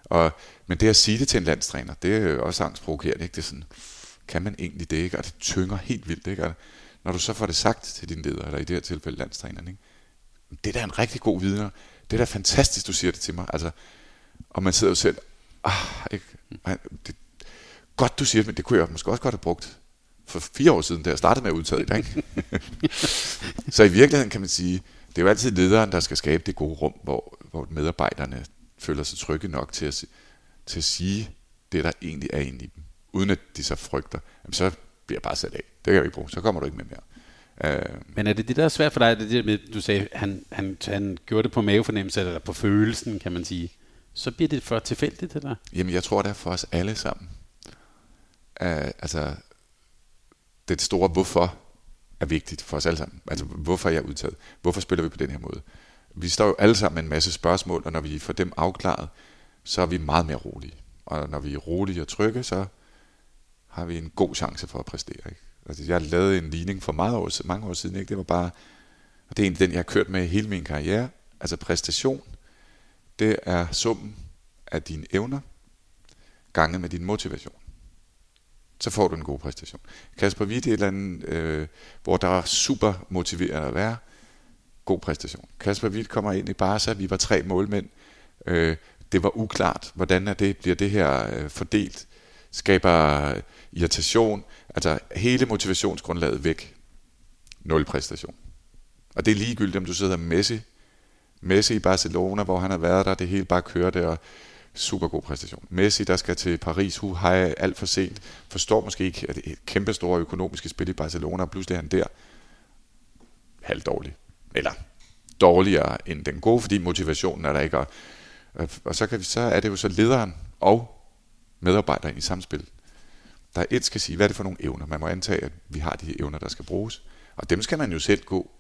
Og, men det at sige det til en landstræner, det er jo også angstprovokerende, ikke? Det er sådan, kan man egentlig det, ikke? Og det tynger helt vildt, ikke? Og når du så får det sagt til din leder, eller i det her tilfælde landstræneren, ikke? Det er da en rigtig god vidner. Det er da fantastisk, du siger det til mig. Altså, og man sidder jo selv, ah, ikke? Det, godt, du siger det, men det kunne jeg måske også godt have brugt for fire år siden, da jeg startede med at udtage det. Ikke? så i virkeligheden kan man sige, det er jo altid lederen, der skal skabe det gode rum, hvor, hvor medarbejderne føler sig trygge nok til at, til at sige det, der egentlig er inde i dem, uden at de så frygter, jamen så bliver jeg bare sat af. Det kan jeg ikke bruge, så kommer du ikke med mere. Uh, Men er det det, der er svært for dig, det det med, du sagde, han, han, han gjorde det på mavefornemmelse, eller på følelsen, kan man sige. Så bliver det for tilfældigt, eller? Jamen, jeg tror, det er for os alle sammen. Uh, altså, det store hvorfor er vigtigt for os alle sammen. Altså, hvorfor er jeg udtaget? Hvorfor spiller vi på den her måde? Vi står jo alle sammen med en masse spørgsmål, og når vi får dem afklaret, så er vi meget mere rolige. Og når vi er rolige og trygge, så har vi en god chance for at præstere. Ikke? Altså, jeg lavede en ligning for meget år, mange år siden. Ikke? Det var bare, og det er egentlig den, jeg har kørt med hele min karriere. Altså præstation, det er summen af dine evner, gange med din motivation så får du en god præstation. Kasper Witt er et eller andet, øh, hvor der er super motiverende at være, god præstation. Kasper Witt kommer ind i Barca, vi var tre målmænd, øh, det var uklart, hvordan er det, bliver det her øh, fordelt, skaber øh, irritation, altså hele motivationsgrundlaget væk. Nul præstation. Og det er ligegyldigt, om du sidder med Messi, Messi i Barcelona, hvor han har været der, det hele bare kørte, der, super god præstation. Messi, der skal til Paris, hu hej, alt for sent, forstår måske ikke, at det er et kæmpe store økonomiske spil i Barcelona, og pludselig er han der halvdårlig. Eller dårligere end den gode, fordi motivationen er der ikke. Og, og så, kan vi, så er det jo så lederen og medarbejderen i samspil. Der er et skal sige, hvad er det for nogle evner? Man må antage, at vi har de evner, der skal bruges. Og dem skal man jo selv gå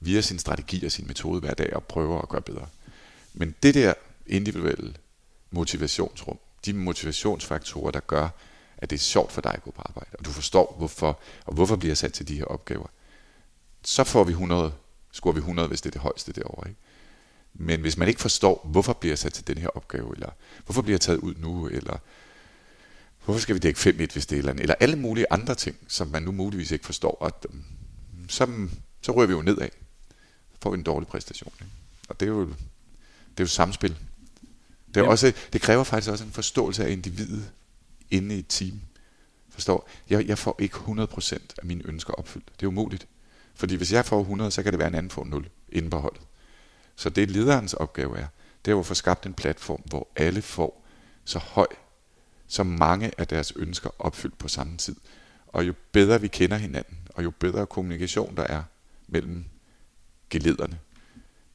via sin strategi og sin metode hver dag og prøve at gøre bedre. Men det der individuelle motivationsrum, de motivationsfaktorer, der gør, at det er sjovt for dig at gå på arbejde, og du forstår, hvorfor, og hvorfor bliver jeg sat til de her opgaver, så får vi 100, scorer vi 100, hvis det er det højeste derovre. Ikke? Men hvis man ikke forstår, hvorfor bliver jeg sat til den her opgave, eller hvorfor bliver jeg taget ud nu, eller hvorfor skal vi dække 5-1, hvis det er eller andet, eller alle mulige andre ting, som man nu muligvis ikke forstår, at, mm, så, så rører vi jo nedad. Så får vi en dårlig præstation. Ikke? Og det er jo, det er jo samspil. Det, er også, det kræver faktisk også en forståelse af individet inde i et team. Forstår? Jeg, jeg får ikke 100% af mine ønsker opfyldt. Det er umuligt. Fordi hvis jeg får 100, så kan det være en anden får 0 inde på holdet. Så det lederens opgave er, det er at få skabt en platform, hvor alle får så høj, så mange af deres ønsker opfyldt på samme tid. Og jo bedre vi kender hinanden, og jo bedre kommunikation der er mellem gelederne,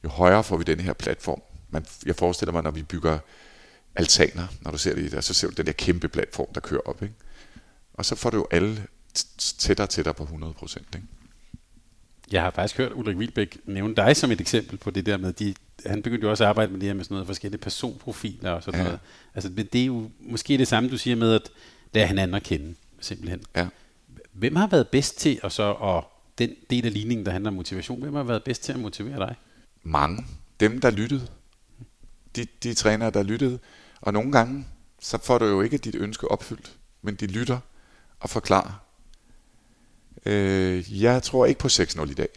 jo højere får vi den her platform. Man, jeg forestiller mig, når vi bygger altaner, når du ser det der, så ser du den der kæmpe platform, der kører op. Ikke? Og så får du jo alle tættere og tættere på 100 procent. Ikke? Jeg har faktisk hørt Ulrik Wilbæk nævne dig som et eksempel på det der med, de, han begyndte jo også at arbejde med det her med sådan noget forskellige personprofiler og sådan ja. noget. Altså det er jo måske det samme, du siger med, at er han at kende, simpelthen. Ja. Hvem har været bedst til, og så og den del af ligningen, der handler om motivation, hvem har været bedst til at motivere dig? Mange. Dem, der lyttede. De, de trænere, der lyttede. Og nogle gange, så får du jo ikke dit ønske opfyldt, men de lytter og forklarer. Øh, jeg tror ikke på 6-0 i dag.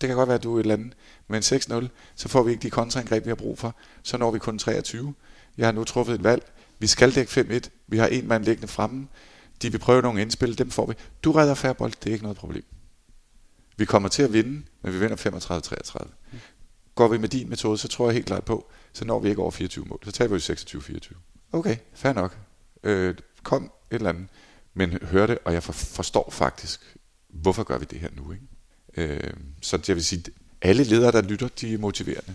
Det kan godt være, at du er et eller andet. Men 6-0, så får vi ikke de kontraangreb, vi har brug for. Så når vi kun 23. Jeg har nu truffet et valg. Vi skal dække 5-1. Vi har en mand liggende fremme. De vil prøve nogle indspil. Dem får vi. Du redder færre bold. Det er ikke noget problem. Vi kommer til at vinde, men vi vinder 35-33. Går vi med din metode, så tror jeg helt klart på, så når vi ikke over 24 mål. Så taber vi 26-24. Okay, fair nok. Øh, kom et eller andet. Men hør det, og jeg forstår faktisk, hvorfor gør vi det her nu? Ikke? Øh, så jeg vil sige, alle ledere, der lytter, de er motiverende.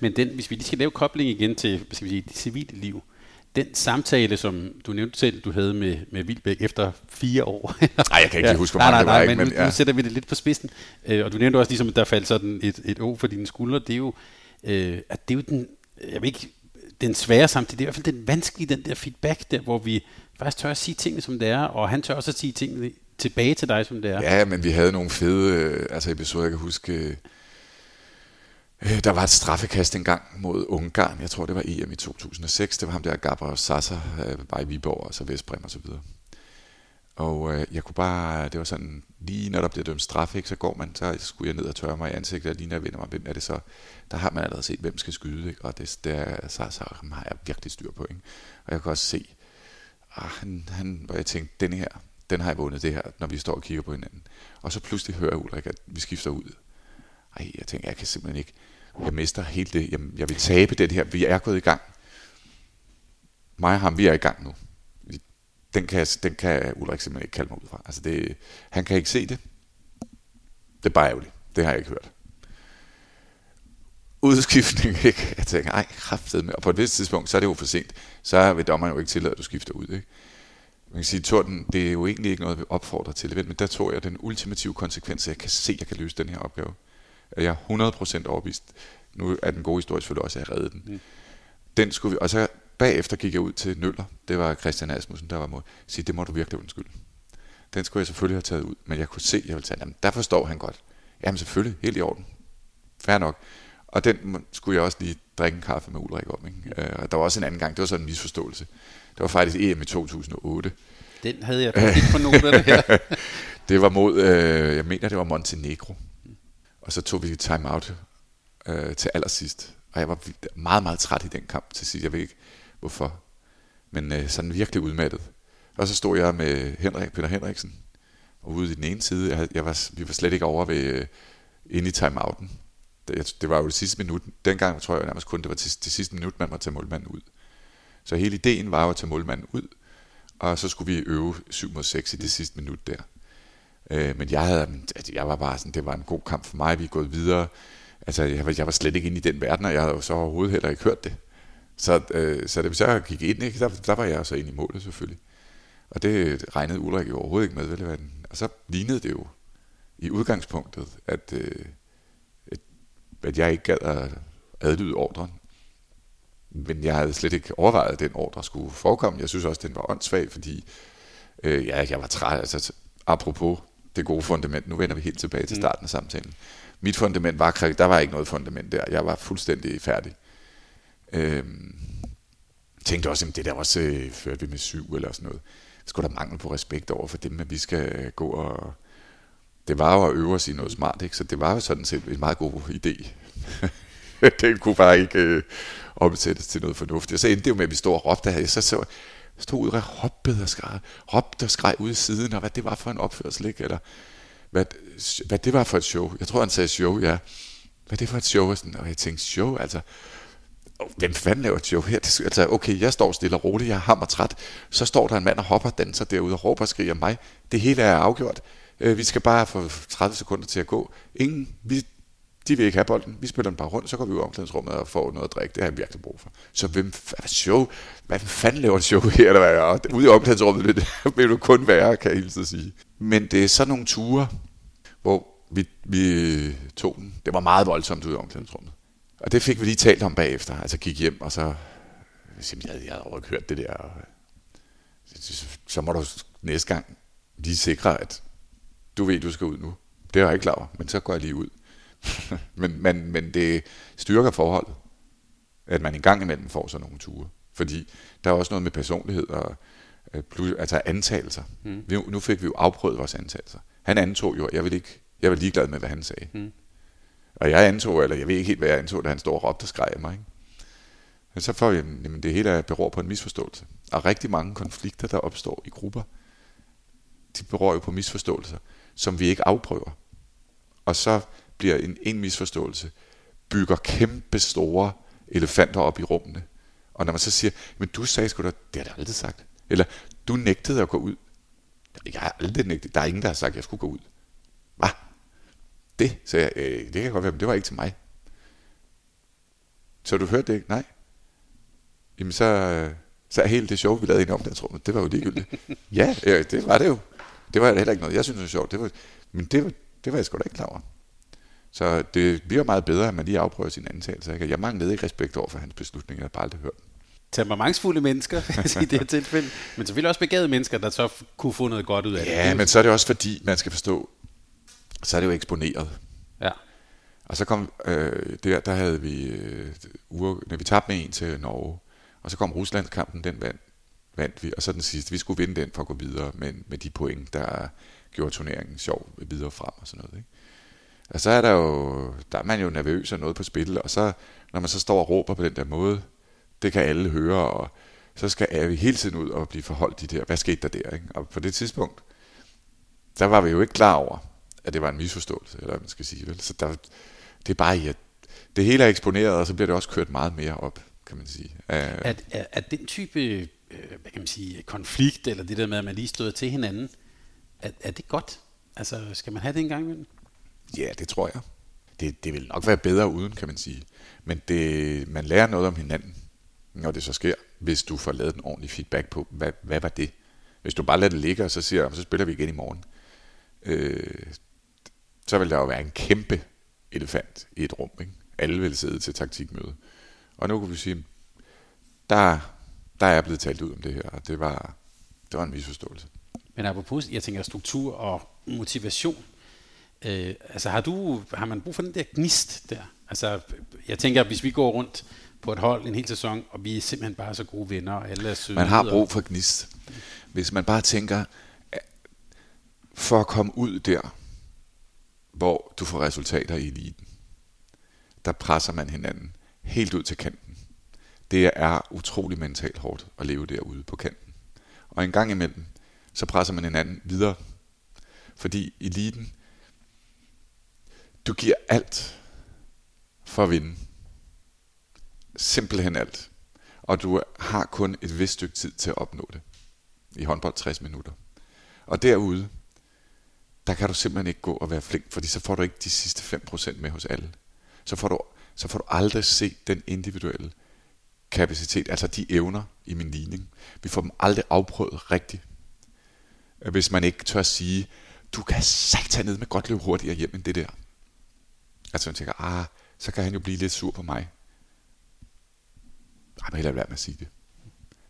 Men den, hvis vi lige skal lave kobling igen til skal vi sige, det civile liv, den samtale, som du nævnte selv, du havde med, med Vildbæk efter fire år. nej, jeg kan ikke ja, huske, hvor mange nej, nej, det var. Men, men ja. nu sætter vi det lidt på spidsen. Øh, og du nævnte også, ligesom, at der faldt sådan et, et å for dine skuldre. Det er jo, øh, at det er jo den, jeg ved ikke, den svære samtale, det er i hvert fald den vanskelige, den der feedback der, hvor vi faktisk tør at sige tingene, som det er, og han tør også at sige tingene tilbage til dig, som det er. Ja, men vi havde nogle fede øh, altså episoder, jeg kan huske... Øh, der var et straffekast engang mod Ungarn. Jeg tror, det var EM i 2006. Det var ham der, Gabriel Sasa, øh, bare i Viborg og så Vestbrem og så videre. Og øh, jeg kunne bare, det var sådan, lige når der bliver dømt straf, ikke, så går man, så skulle jeg ned og tørre mig i ansigtet, og lige når jeg vender mig, hvem er det så? Der har man allerede set, hvem skal skyde, ikke? og det, der, så, så har jeg virkelig styr på. Ikke? Og jeg kan også se, ah, han, han, hvor jeg tænkte, den her, den har jeg vundet det her, når vi står og kigger på hinanden. Og så pludselig hører jeg Ulrik, at vi skifter ud. Ej, jeg tænker, jeg kan simpelthen ikke, jeg mister helt det, jeg, jeg vil tabe den her, vi er gået i gang. Mig og ham, vi er i gang nu. Den kan, den kan Ulrik simpelthen ikke kalde mig ud fra. Altså det, han kan ikke se det. Det er bare ærgerligt. Det har jeg ikke hørt. Udskiftning, ikke? Jeg tænker, ej, kraftet med. Og på et vist tidspunkt, så er det jo for sent. Så vil dommeren jo ikke tillade, at du skifter ud, ikke? Man kan sige, Torten, det er jo egentlig ikke noget, vi opfordrer til, men der tror jeg, den ultimative konsekvens, at jeg kan se, at jeg kan løse den her opgave er jeg 100% overbevist. Nu er den gode historie selvfølgelig også, at jeg reddede den. Mm. Den skulle vi, og så bagefter gik jeg ud til Nøller. Det var Christian Asmussen, der var mod. Sige, det må du virkelig undskylde. Den skulle jeg selvfølgelig have taget ud, men jeg kunne se, jeg ville tage den. Der forstår han godt. Jamen selvfølgelig, helt i orden. Fair nok. Og den skulle jeg også lige drikke en kaffe med Ulrik om. Ikke? Uh, der var også en anden gang, det var sådan en misforståelse. Det var faktisk EM i 2008. Den havde jeg ikke på noterne her. det var mod, øh, jeg mener, det var Montenegro. Og så tog vi time-out øh, til allersidst. Og jeg var meget, meget træt i den kamp til sidst. Jeg ved ikke, hvorfor. Men øh, sådan virkelig udmattet. Og så stod jeg med Henrik, Peter Henriksen, og ude i den ene side. Jeg, jeg var, vi var slet ikke over ved, øh, inde i timeouten. Det, det var jo det sidste minut. Dengang tror jeg nærmest kun, det var til det sidste minut, man måtte tage målmanden ud. Så hele ideen var jo at tage målmanden ud, og så skulle vi øve 7 mod 6 i det sidste minut der. Øh, men jeg, havde, altså, jeg var bare sådan, det var en god kamp for mig, vi er gået videre. Altså, jeg var, jeg var slet ikke inde i den verden, og jeg havde jo så overhovedet heller ikke hørt det. Så, øh, så det, vi så gik ind, ikke, der, der var jeg så ind i målet selvfølgelig. Og det regnede Ulrik jo overhovedet ikke med. Vel? Og så lignede det jo i udgangspunktet, at, øh, at, at jeg ikke gad at adlyde ordren. Men jeg havde slet ikke overvejet, at den ordre skulle forekomme. Jeg synes også, at den var åndssvag, fordi øh, ja, jeg var træt. Altså, apropos det gode fundament, nu vender vi helt tilbage til mm. starten af samtalen. Mit fundament var, der var ikke noget fundament der. Jeg var fuldstændig færdig. Øhm, tænkte også, at det der også øh, førte vi med syv eller sådan noget. Skulle der mangel på respekt over for dem, at vi skal gå og... Det var jo at øve os i noget smart, ikke? så det var jo sådan set en meget god idé. det kunne bare ikke øh, omsættes til noget fornuftigt. Og så endte det jo med, at vi stod og råbte her. Så, så stod ud og hoppede og skreg, råbte og skreg ud i siden, og hvad det var for en opførsel, ikke? eller hvad, hvad det var for et show. Jeg tror, han sagde show, ja. Hvad det for et show? Og, sådan, og jeg tænkte, show, altså, oh, hvem fanden laver et show her? Det, altså, okay, jeg står stille og roligt, jeg er hammer træt. Så står der en mand og hopper og danser derude og råber og skriger mig. Det hele er afgjort. Øh, vi skal bare få 30 sekunder til at gå. Ingen, vi, de vil ikke have bolden. Vi spiller den bare rundt, så går vi ud i omklædningsrummet og får noget at drikke. Det har jeg virkelig brug for. Så hvem, hvad show? Hvad fanden laver en show her? Eller hvad? Og ude i omklædningsrummet det vil du kun være, kan jeg hele sige. Men det er sådan nogle ture, hvor vi, vi tog den. Det var meget voldsomt ude i omklædningsrummet. Og det fik vi lige talt om bagefter. Altså gik hjem, og så... Jeg havde, jeg havde overhovedet hørt det der. Så må du næste gang lige sikre, at du ved, du skal ud nu. Det er jeg ikke klar over, men så går jeg lige ud. men, men, men det styrker forholdet, at man en gang imellem får sådan nogle ture. Fordi der er også noget med personlighed og øh, plus, altså antagelser. Mm. Vi, nu fik vi jo afprøvet vores antagelser. Han antog jo, at jeg vil ikke, jeg var ligeglad med, hvad han sagde. Mm. Og jeg antog, eller jeg ved ikke helt, hvad jeg antog, da han stod og råbte og skreg af mig. Ikke? Men så får vi, jamen det hele beror på en misforståelse. Og rigtig mange konflikter, der opstår i grupper, de beror jo på misforståelser, som vi ikke afprøver. Og så bliver en, en misforståelse, bygger kæmpe store elefanter op i rummene. Og når man så siger, men du sagde sgu da, det har jeg aldrig sagt. Eller, du nægtede at gå ud. Jeg har aldrig nægtet. Der er ingen, der har sagt, at jeg skulle gå ud. Hvad? Det, sagde jeg, øh, det kan godt være, men det var ikke til mig. Så du hørte det ikke? Nej. Jamen så, så er hele det show, vi lavede ind om den tror det var jo ligegyldigt. ja, ja, det var det jo. Det var heller ikke noget, jeg synes var sjovt. Det var, men det, var, det var jeg sgu da ikke klar over. Så det bliver meget bedre, at man lige afprøver sine antagelser. Ikke? Jeg manglede ikke respekt over for hans beslutninger, jeg har bare aldrig hørt temperamentsfulde mennesker i det her tilfælde, men selvfølgelig også begavede mennesker, der så kunne få noget godt ud af det. Ja, men så er det også fordi, man skal forstå, så er det jo eksponeret. Ja. Og så kom, øh, der, der havde vi, øh, uger, når vi tabte med en til Norge, og så kom Ruslandskampen, den vandt, vandt vi, og så den sidste, vi skulle vinde den for at gå videre med, med de point, der gjorde turneringen sjov videre frem og sådan noget. Ikke? Og så er der jo, der er man jo nervøs og noget på spil, og så, når man så står og råber på den der måde, det kan alle høre, og så skal vi hele tiden ud og blive forholdt de der, hvad skete der der? Ikke? Og på det tidspunkt, der var vi jo ikke klar over, at det var en misforståelse, eller hvad man skal sige. Vel? Så der, det er bare, at det hele er eksponeret, og så bliver det også kørt meget mere op, kan man sige. Øh. At, at, at den type øh, hvad kan man sige, konflikt, eller det der med, at man lige støder til hinanden, er, er det godt? Altså, skal man have det en gang imellem? Ja, det tror jeg. Det, det vil nok være bedre uden, kan man sige. Men det, man lærer noget om hinanden, når det så sker, hvis du får lavet en ordentlig feedback på, hvad, hvad var det? Hvis du bare lader det ligge, og så siger så spiller vi igen i morgen. Øh, så vil der jo være en kæmpe elefant i et rum. Ikke? Alle vil sidde til taktikmøde. Og nu kan vi sige, der, der er blevet talt ud om det her, og det var, det var en misforståelse. Men apropos, jeg tænker struktur og motivation. Øh, altså har, du, har man brug for den der gnist der? Altså jeg tænker, hvis vi går rundt på et hold en hel sæson, og vi er simpelthen bare så gode venner, og alle er søde. Man har brug for gnist. Hvis man bare tænker, for at komme ud der, hvor du får resultater i eliten, der presser man hinanden helt ud til kanten. Det er utrolig mentalt hårdt at leve derude på kanten. Og en gang imellem, så presser man hinanden videre. Fordi eliten, du giver alt for at vinde. Simpelthen alt. Og du har kun et vist stykke tid til at opnå det. I håndbold 60 minutter. Og derude, der kan du simpelthen ikke gå og være flink, fordi så får du ikke de sidste 5% med hos alle. Så får du, så får du aldrig set den individuelle kapacitet, altså de evner i min ligning. Vi får dem aldrig afprøvet rigtigt. Hvis man ikke tør sige, du kan tage ned med godt løbe hurtigere hjem end det der. Altså man tænker, ah, så kan han jo blive lidt sur på mig. Ej, men heller være med at sige det.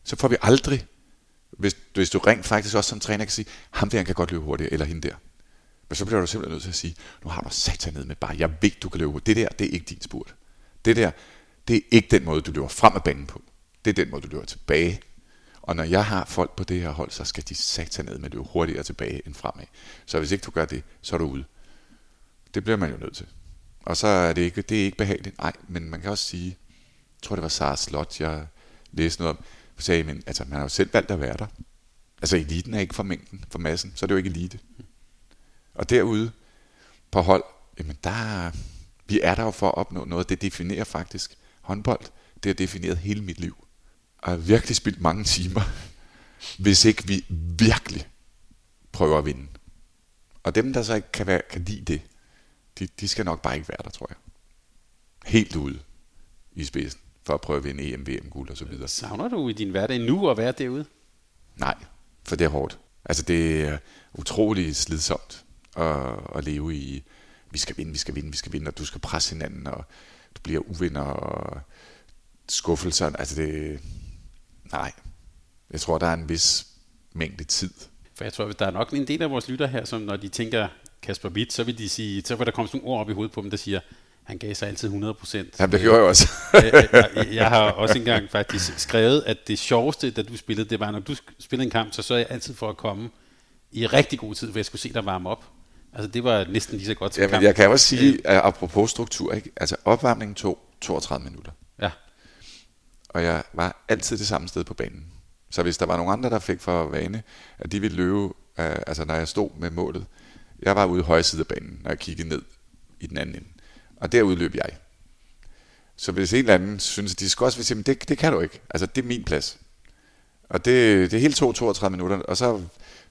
Så får vi aldrig, hvis, hvis du rent faktisk også som træner kan sige, ham der han kan godt løbe hurtigere, eller hende der. Men så bliver du simpelthen nødt til at sige, nu har du sat ned med bare, jeg ved, du kan løbe hurtigt. Det der, det er ikke din spurt. Det der, det er ikke den måde, du løber frem af banen på. Det er den måde, du løber tilbage. Og når jeg har folk på det her hold, så skal de sat ned med at løbe hurtigere tilbage end fremad. Så hvis ikke du gør det, så er du ude. Det bliver man jo nødt til. Og så er det ikke, det er ikke behageligt. Nej, men man kan også sige, jeg tror det var Sara Slot, jeg læste noget om, sagde, men altså, man har jo selv valgt at være der. Altså eliten er ikke for mængden, for massen, så er det jo ikke elite. Og derude på hold, jamen der, vi er der jo for at opnå noget. Det definerer faktisk håndbold. Det har defineret hele mit liv. Og jeg har virkelig spildt mange timer, hvis ikke vi virkelig prøver at vinde. Og dem, der så ikke kan, være, kan lide det, de, de skal nok bare ikke være der, tror jeg. Helt ude i spidsen for at prøve at vinde EM, VM, guld og så videre. Savner du i din hverdag nu at være derude? Nej, for det er hårdt. Altså det er utrolig slidsomt at, at leve i, vi skal vinde, vi skal vinde, vi skal vinde, og du skal presse hinanden, og du bliver uvinder, og skuffelser, altså det, nej. Jeg tror, der er en vis mængde tid. For jeg tror, der er nok en del af vores lytter her, som når de tænker Kasper Witt, så vil de sige, så vil der komme sådan nogle ord op i hovedet på dem, der siger, han gav sig altid 100 procent. Ja, det gjorde jeg også. jeg, jeg har også engang faktisk skrevet, at det sjoveste, da du spillede, det var, når du spillede en kamp, så så jeg altid for at komme i rigtig god tid, for jeg skulle se dig varme op. Altså det var næsten lige så godt til ja, men jeg kan også sige, at apropos struktur, ikke? altså opvarmningen tog 32 minutter. Ja. Og jeg var altid det samme sted på banen. Så hvis der var nogen andre, der fik for vane, at de ville løbe, altså når jeg stod med målet, jeg var ude i højre side af banen, når jeg kiggede ned i den anden ende. Og derude løb jeg. Så hvis en eller anden synes, at de skal også sige, det, det kan du ikke. Altså, det er min plads. Og det, det er helt 32 minutter. Og så,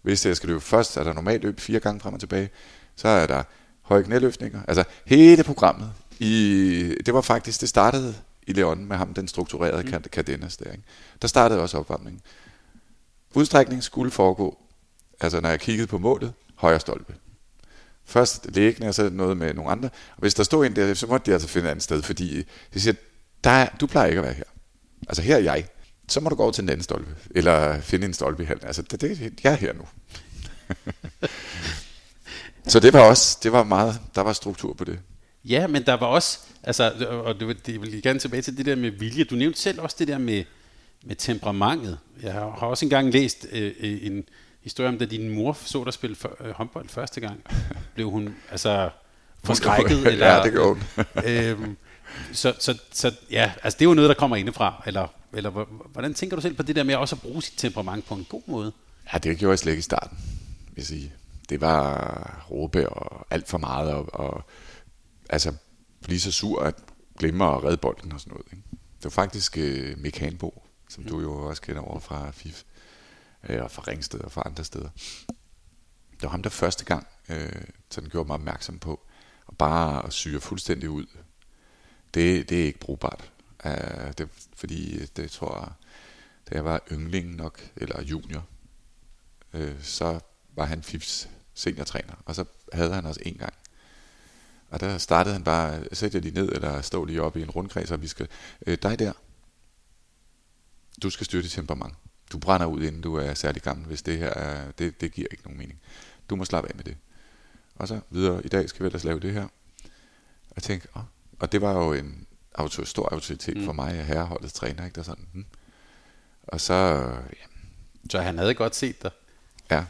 hvis jeg skal løbe først, er der normalt løb fire gange frem og tilbage. Så er der høje knæløftninger. Altså, hele programmet. I, det var faktisk, det startede i Leon med ham, den strukturerede mm. Cadenas der. Ikke? Der startede også opvarmningen. Udstrækning skulle foregå, altså når jeg kiggede på målet, højre stolpe. Først lægen, og så noget med nogle andre. Og hvis der stod en der, så måtte de altså finde et andet sted, fordi de siger, der er, du plejer ikke at være her. Altså her er jeg. Så må du gå over til en anden stolpe, eller finde en stolpe i halen. Altså det, det, jeg er her nu. så det var også, det var meget, der var struktur på det. Ja, men der var også, altså, og det, det vil gerne tilbage til det der med vilje. Du nævnte selv også det der med, med temperamentet. Jeg har, har også engang læst øh, øh en, historie om, da din mor så dig spille for, øh, håndbold første gang. Blev hun altså forskrækket? eller, ja, det gjorde hun. øhm, så, så, så ja, altså det er jo noget, der kommer indefra. Eller, eller hvordan tænker du selv på det der med også at bruge sit temperament på en god måde? Ja, det gjorde jeg slet ikke i starten, vil jeg sige. Det var råbe og alt for meget, og, og altså blive så sur at glemme at redde bolden og sådan noget. Ikke? Det var faktisk øh, Mik Hanbo, som mm. du jo også kender over fra FIF øh, og fra Ringsted og fra andre steder. Det var ham, der første gang øh, sådan gjorde mig opmærksom på, og bare at syre fuldstændig ud, det, det er ikke brugbart. Uh, det, fordi øh, det tror jeg, da jeg var yngling nok, eller junior, øh, så var han FIFs seniortræner, og så havde han også en gang. Og der startede han bare, sæt jer lige ned, eller stå lige op i en rundkreds, og vi skal, øh, dig der, du skal styre dit temperament du brænder ud, inden du er særlig gammel, hvis det her er, det, det giver ikke nogen mening. Du må slappe af med det. Og så videre, i dag skal vi ellers lave det her. Og tænkte, oh. og det var jo en autor, stor autoritet mm. for mig, at herreholdets træner, ikke? Der sådan, hmm. Og så, ja, Så han havde godt set dig. Ja.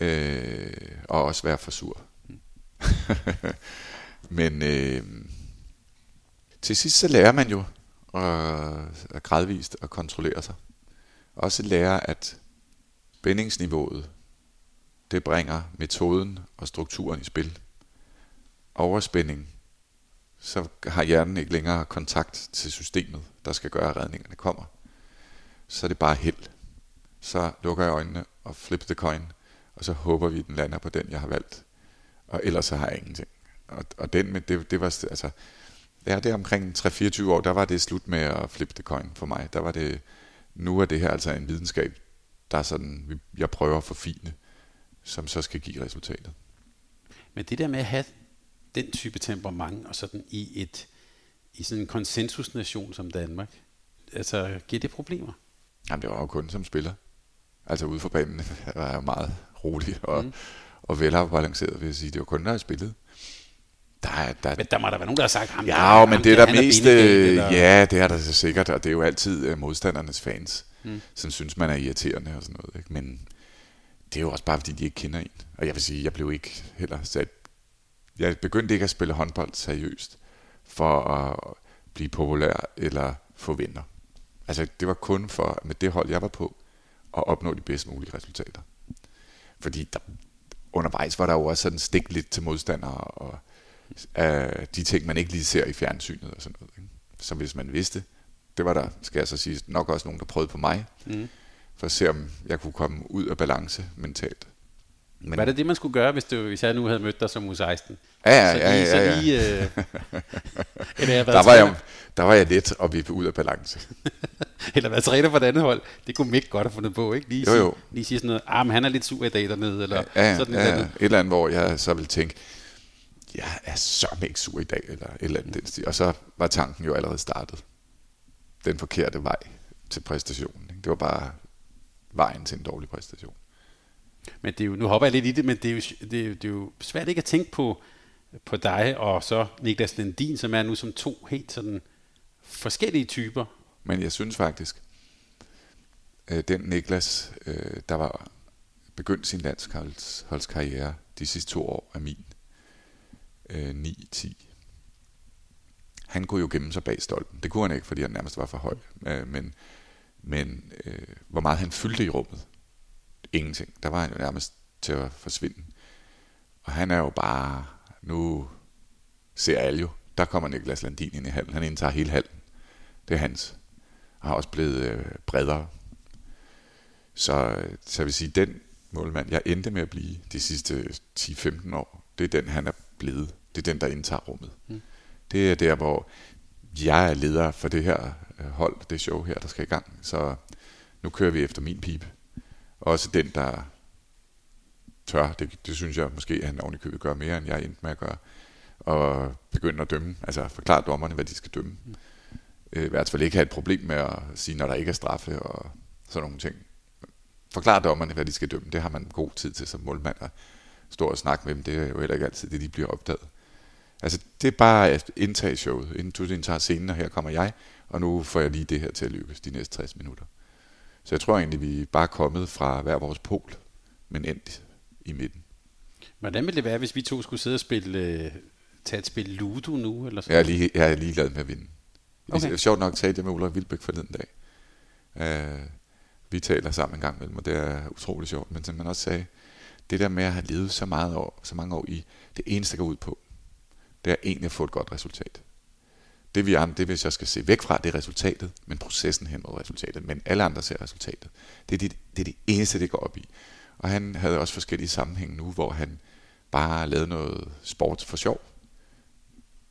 Øh, og også være for sur. Men øh, til sidst så lærer man jo at gradvist at kontrollere sig. Også lære, at spændingsniveauet, det bringer metoden og strukturen i spil. Overspænding, så har hjernen ikke længere kontakt til systemet, der skal gøre, at redningerne kommer. Så er det bare held. Så lukker jeg øjnene og flipper the coin, og så håber vi, at den lander på den, jeg har valgt. Og ellers så har jeg ingenting. Og, og den med, det, det var, altså, ja, det omkring 3-24 år, der var det slut med at flippe the coin for mig. Der var det, nu er det her altså en videnskab, der er sådan, jeg prøver at forfine, som så skal give resultatet. Men det der med at have den type temperament, og sådan i et i sådan en konsensusnation som Danmark, altså giver det problemer? Jamen det var jo kun som spiller. Altså ude for banen var jeg jo meget rolig og, mm. og velafbalanceret, vil jeg sige. Det var kun, når jeg spillede. Der, der, men der må der være nogen, der har sagt ham. Ja, der, men ham, det er der mest... Øh, ja, det er der så sikkert, og det er jo altid uh, modstandernes fans, mm. som synes, man er irriterende og sådan noget. Ikke? Men det er jo også bare, fordi de ikke kender en. Og jeg vil sige, jeg blev ikke heller sat... Jeg begyndte ikke at spille håndbold seriøst for at blive populær eller få venner. Altså, det var kun for, med det hold, jeg var på, at opnå de bedst mulige resultater. Fordi der, undervejs var der jo også sådan stik lidt til modstandere, og af de ting, man ikke lige ser i fjernsynet og sådan noget. Ikke? Så hvis man vidste, det var der, skal jeg så sige, nok også nogen, der prøvede på mig, mm. for at se, om jeg kunne komme ud af balance mentalt. Men, var det det, man skulle gøre, hvis, du, hvis jeg nu havde mødt dig som U16? Ja, ja, ja. ja, ja. Så lige, øh, der, var jeg, der var jeg lidt og vi ud af balance. Eller være træner for et andet hold. Det kunne Mick godt have fundet på, ikke? Lige, jo, jo. Sige, lige sige sådan noget, ah, men han er lidt sur i dag dernede, eller ja, ja, sådan ja, ja. Et eller andet, hvor jeg så ville tænke, jeg er så ikke sur i dag, eller et eller andet den stil. Og så var tanken jo allerede startet. Den forkerte vej til præstationen. Ikke? Det var bare vejen til en dårlig præstation. Men det er jo, nu hopper jeg lidt i det, men det er jo, det er jo, det er jo svært ikke at tænke på, på dig og så Niklas Lendin, som er nu som to helt sådan forskellige typer. Men jeg synes faktisk, øh, den Niklas, øh, der var begyndt sin landsholdskarriere de sidste to år af min, øh, 9-10. Han kunne jo gemme sig bag stolpen. Det kunne han ikke, fordi han nærmest var for høj. Øh, men men øh, hvor meget han fyldte i rummet. Ingenting. Der var han jo nærmest til at forsvinde. Og han er jo bare... Nu ser alle jo. Der kommer Niklas Landin ind i hallen. Han indtager hele hallen. Det er hans. Og har også blevet øh, bredere. Så, så jeg vil sige, den målmand, jeg endte med at blive de sidste 10-15 år, det er den, han er blevet. Det er den, der indtager rummet. Mm. Det er der, hvor jeg er leder for det her øh, hold, det show her, der skal i gang. Så nu kører vi efter min pip. Også den, der tør, det, det synes jeg måske, at han oven i købet gør mere, end jeg endte med at gøre. Og begynde at dømme, altså forklare dommerne, hvad de skal dømme. Mm. I hvert fald ikke have et problem med at sige, når der ikke er straffe og sådan nogle ting. Forklare dommerne, hvad de skal dømme. Det har man god tid til som målmand at stå og snakke med dem. Det er jo heller ikke altid det, de bliver opdaget. Altså, det er bare at indtage showet, inden du indtager scenen, og her kommer jeg, og nu får jeg lige det her til at lykkes de næste 60 minutter. Så jeg tror egentlig, vi er bare kommet fra hver vores pol, men endt i midten. Hvordan ville det være, hvis vi to skulle sidde og spille, øh, tage et spil Ludo nu? Eller sådan jeg, er lige, jeg er lige glad med at vinde. Okay. Sjovt nok talte jeg med Ulrik Vilbæk forleden dag. Uh, vi taler sammen en gang imellem, og det er utrolig sjovt. Men som man også sagde, det der med at have levet så, meget år, så mange år i, det eneste, der går ud på, det er egentlig at få et godt resultat. Det vi andre, det hvis jeg skal se væk fra, det er resultatet, men processen hen mod resultatet. Men alle andre ser resultatet. Det er det, det, er det eneste, det går op i. Og han havde også forskellige sammenhænge nu, hvor han bare lavede noget sport for sjov.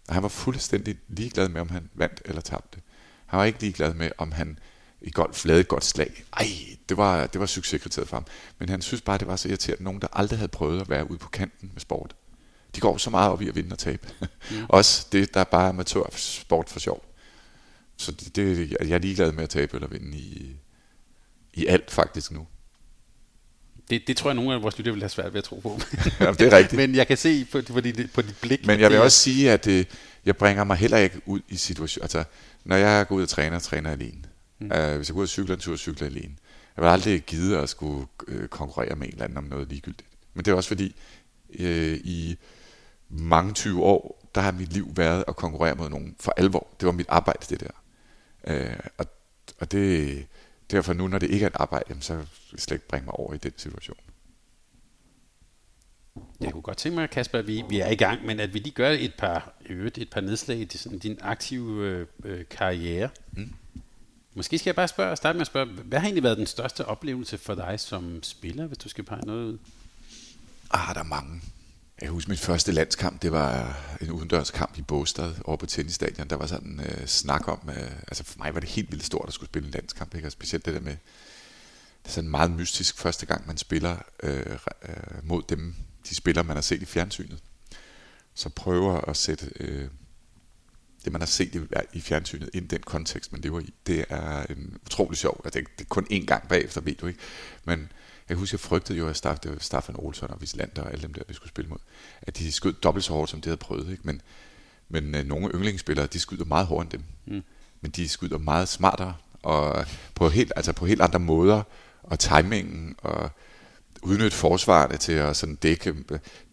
Og han var fuldstændig ligeglad med, om han vandt eller tabte. Han var ikke ligeglad med, om han i golf lavede et godt slag. Ej, det var, det var succeskriteriet for ham. Men han synes bare, det var så irriterende. Nogen, der aldrig havde prøvet at være ude på kanten med sport de går så meget op i at vinde og tabe. Mm. Også det, der er bare amatør sport for sjov. Så det, det, jeg er ligeglad med at tabe eller vinde i, i alt faktisk nu. Det, det tror jeg, nogle af vores lyttere vil have svært ved at tro på. ja, det er rigtigt. Men jeg kan se på, på, dit, på dit blik. Men jeg vil også sige, at det, øh, jeg bringer mig heller ikke ud i situationer. Altså, når jeg går ud og træner, træner jeg alene. Mm. Uh, hvis jeg går ud og cykler en tur, cykler jeg alene. Jeg vil aldrig gide at skulle øh, konkurrere med en eller anden om noget ligegyldigt. Men det er også fordi, øh, i mange 20 år, der har mit liv været at konkurrere mod nogen for alvor. Det var mit arbejde, det der. Øh, og, og det, derfor nu, når det ikke er et arbejde, jamen, så vil jeg slet ikke bringe mig over i den situation. Jeg kunne godt tænke mig, Kasper, at vi, vi er i gang, men at vi lige gør et par, øvrigt, et par nedslag i sådan, din aktive øh, øh, karriere. Mm. Måske skal jeg bare spørge, starte med at spørge, hvad har egentlig været den største oplevelse for dig som spiller, hvis du skal pege noget ud? Ah, der er mange. Jeg husker min første landskamp, det var en udendørskamp i Båstad over på tennisstadion. Der var sådan en øh, snak om, øh, altså for mig var det helt vildt stort at skulle spille en landskamp, ikke? og specielt det der med, det er sådan meget mystisk første gang, man spiller øh, øh, mod dem, de spillere, man har set i fjernsynet. Så prøver at sætte øh, det, man har set i, i fjernsynet, ind i den kontekst, man lever i. Det er en utrolig sjov. Altså, det, det er kun én gang bagefter, ved du ikke. Men jeg husker, jeg frygtede jo, at Staff, det var Staffan Olsson og Vislander og alle dem der, vi skulle spille mod, at de skød dobbelt så hårdt, som de havde prøvet. Ikke? Men, men øh, nogle yndlingsspillere, de skyder meget hårdere end dem. Mm. Men de skyder meget smartere, og på helt, altså på helt andre måder, og timingen, og udnytte forsvarene til at sådan dække.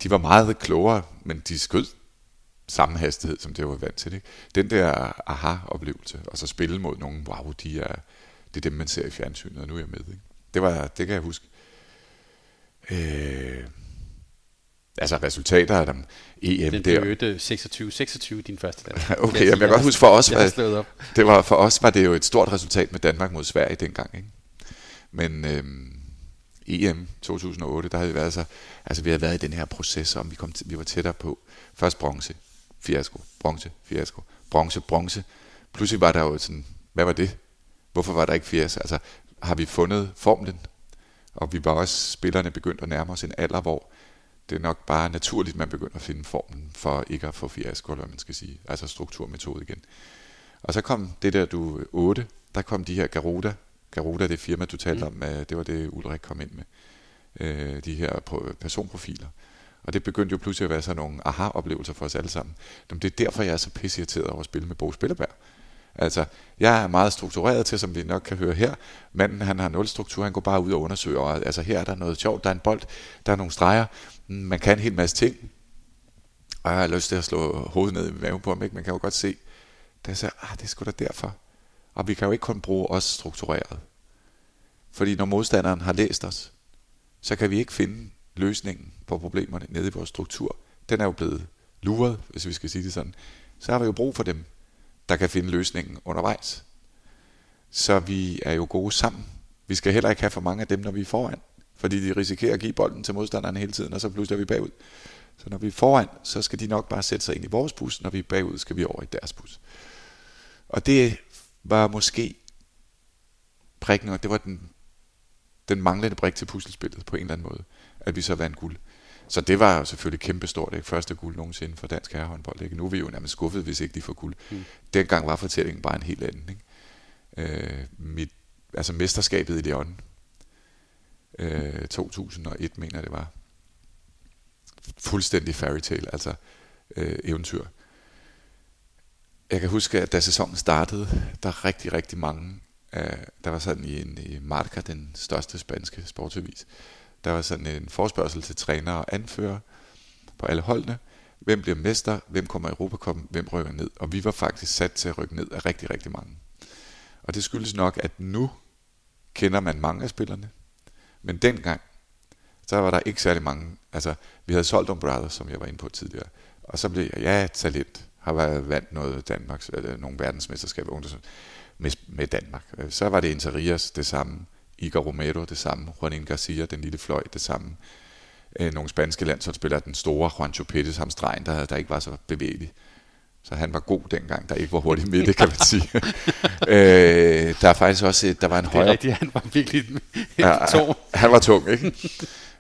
De var meget klogere, men de skød samme hastighed, som det var vant til. Ikke? Den der aha-oplevelse, og så spille mod nogen, wow, de er, det er dem, man ser i fjernsynet, og nu er jeg med. Ikke? Det, var, det kan jeg huske. Øh, altså resultater af dem. EM Den der. blev 26-26 din første dag. okay, jamen, jeg kan godt huske for os, var, det var, for os var det jo et stort resultat med Danmark mod Sverige dengang. Ikke? Men øhm, EM 2008, der havde vi været så, altså vi havde været i den her proces, om vi, kom til, vi var tættere på. Først bronze, fiasko, bronze, fiasko, bronze, bronze. Pludselig var der jo sådan, hvad var det? Hvorfor var der ikke fiasko? Altså, har vi fundet formlen? Og vi var også, spillerne begyndt at nærme os en alder, hvor det er nok bare naturligt, man begynder at finde formen for ikke at få fiasko, eller man skal sige. Altså strukturmetode igen. Og så kom det der, du 8, der kom de her Garuda. Garuda, det firma, du talte mm. om, det var det, Ulrik kom ind med. Øh, de her personprofiler. Og det begyndte jo pludselig at være sådan nogle aha-oplevelser for os alle sammen. det er derfor, jeg er så pisse over at spille med Bo Spillerberg. Altså, jeg er meget struktureret til, som vi nok kan høre her. Manden, han har nul struktur, han går bare ud og undersøger. Og, altså, her er der noget sjovt, der er en bold, der er nogle streger. Man kan en hel masse ting. Og jeg har lyst til at slå hovedet ned i maven på ham, ikke? Man kan jo godt se, der siger, ah, det er sgu da derfor. Og vi kan jo ikke kun bruge os struktureret. Fordi når modstanderen har læst os, så kan vi ikke finde løsningen på problemerne nede i vores struktur. Den er jo blevet luret, hvis vi skal sige det sådan. Så har vi jo brug for dem der kan finde løsningen undervejs. Så vi er jo gode sammen. Vi skal heller ikke have for mange af dem, når vi er foran, fordi de risikerer at give bolden til modstanderen hele tiden, og så pludselig er vi bagud. Så når vi er foran, så skal de nok bare sætte sig ind i vores bus, når vi er bagud, skal vi over i deres bus. Og det var måske prikken, og det var den, den manglende brik til puslespillet på en eller anden måde, at vi så vandt guld. Så det var selvfølgelig kæmpestort. Ikke? Første guld nogensinde for dansk herrehåndbold. Ikke? Nu er vi jo nærmest skuffet, hvis ikke de får guld. Mm. Dengang var fortællingen bare en helt anden. Ikke? Øh, mit, altså mesterskabet i Leon. Øh, 2001 mener det var. Fuldstændig fairy tale, altså øh, eventyr. Jeg kan huske, at da sæsonen startede, der er rigtig, rigtig mange, øh, der var sådan i, en, i Marca, den største spanske sportsavis, der var sådan en forspørgsel til træner og anfører på alle holdene. Hvem bliver mester? Hvem kommer i Europacupen? Hvem rykker ned? Og vi var faktisk sat til at rykke ned af rigtig, rigtig mange. Og det skyldes nok, at nu kender man mange af spillerne. Men dengang, så var der ikke særlig mange. Altså, vi havde solgt om Brothers, som jeg var inde på tidligere. Og så blev jeg, ja, talent. Har været vandt noget Danmarks, eller nogle verdensmesterskaber med, med Danmark. Øh, så var det Interias det samme. Igor Romero det samme, Juanin Garcia, den lille fløj det samme. Øh, nogle spanske landsholdsspillere, den store Juancho Pettis, ham stregen, der, der ikke var så bevægelig. Så han var god dengang, der ikke var hurtigt med det, kan man sige. øh, der er faktisk også, der var en højere... Det er rigtigt, han var virkelig ja, tung. Han var tung, ikke?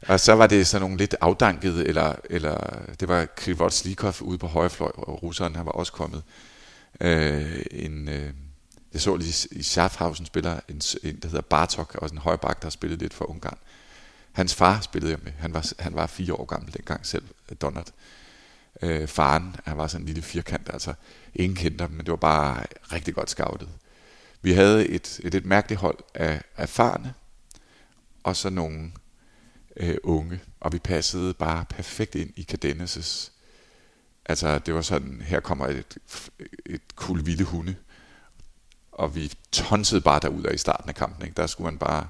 Og så var det sådan nogle lidt afdankede, eller, eller det var Krivot Slikov ude på højrefløj, og russeren, han var også kommet. Øh, en, øh, jeg så lige i Schaffhausen spiller en, en, der hedder Bartok, og en højbak, der har spillet lidt for Ungarn. Hans far spillede jeg med. Han var, han var fire år gammel dengang selv, Donald. Øh, faren, han var sådan en lille firkant, altså ingen kendte ham, men det var bare rigtig godt scoutet. Vi havde et, et, et mærkeligt hold af erfarne, og så nogle øh, unge, og vi passede bare perfekt ind i Cadences. Altså, det var sådan, her kommer et, et kul vilde hunde, og vi tonsede bare derud af i starten af kampen. Ikke? Der skulle man bare...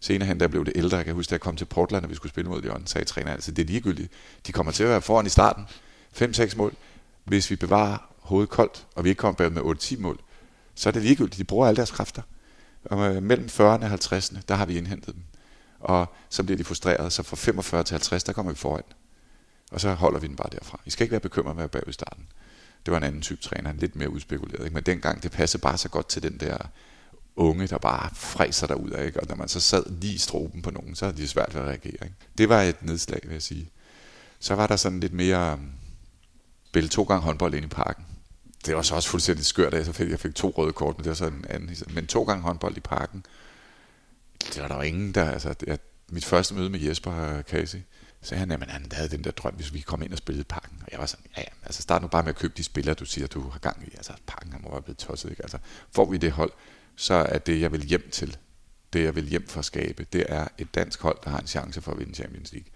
Senere hen, der blev det ældre. Jeg kan huske, da jeg kom til Portland, og vi skulle spille mod Lyon, sagde træneren, altså det er ligegyldigt. De kommer til at være foran i starten. 5-6 mål. Hvis vi bevarer hovedet koldt, og vi ikke kommer bag med 8-10 mål, så er det ligegyldigt. De bruger alle deres kræfter. Og øh, mellem 40'erne og 50'erne, der har vi indhentet dem. Og så bliver de frustreret, så fra 45 til 50, der kommer vi foran. Og så holder vi den bare derfra. I skal ikke være bekymret med at være i starten. Det var en anden type træner, lidt mere udspekuleret. Ikke? Men dengang, det passede bare så godt til den der unge, der bare fræser der ud af. Ikke? Og når man så sad lige i stroben på nogen, så havde de svært ved at reagere. Ikke? Det var et nedslag, vil jeg sige. Så var der sådan lidt mere... Mm, Spille to gange håndbold ind i parken. Det var så også fuldstændig skørt, at jeg fik, jeg fik to røde kort, men det var så en anden. Men to gange håndbold i parken, det var der jo ingen, der... Altså, jeg, mit første møde med Jesper Casey, så han, at han havde den der drøm, hvis vi kom ind og spillede i parken. Og jeg var sådan, ja, ja, altså start nu bare med at købe de spillere, du siger, du har gang i. Altså parken han må være blevet tosset, ikke? Altså får vi det hold, så er det, jeg vil hjem til, det jeg vil hjem for at skabe, det er et dansk hold, der har en chance for at vinde Champions League.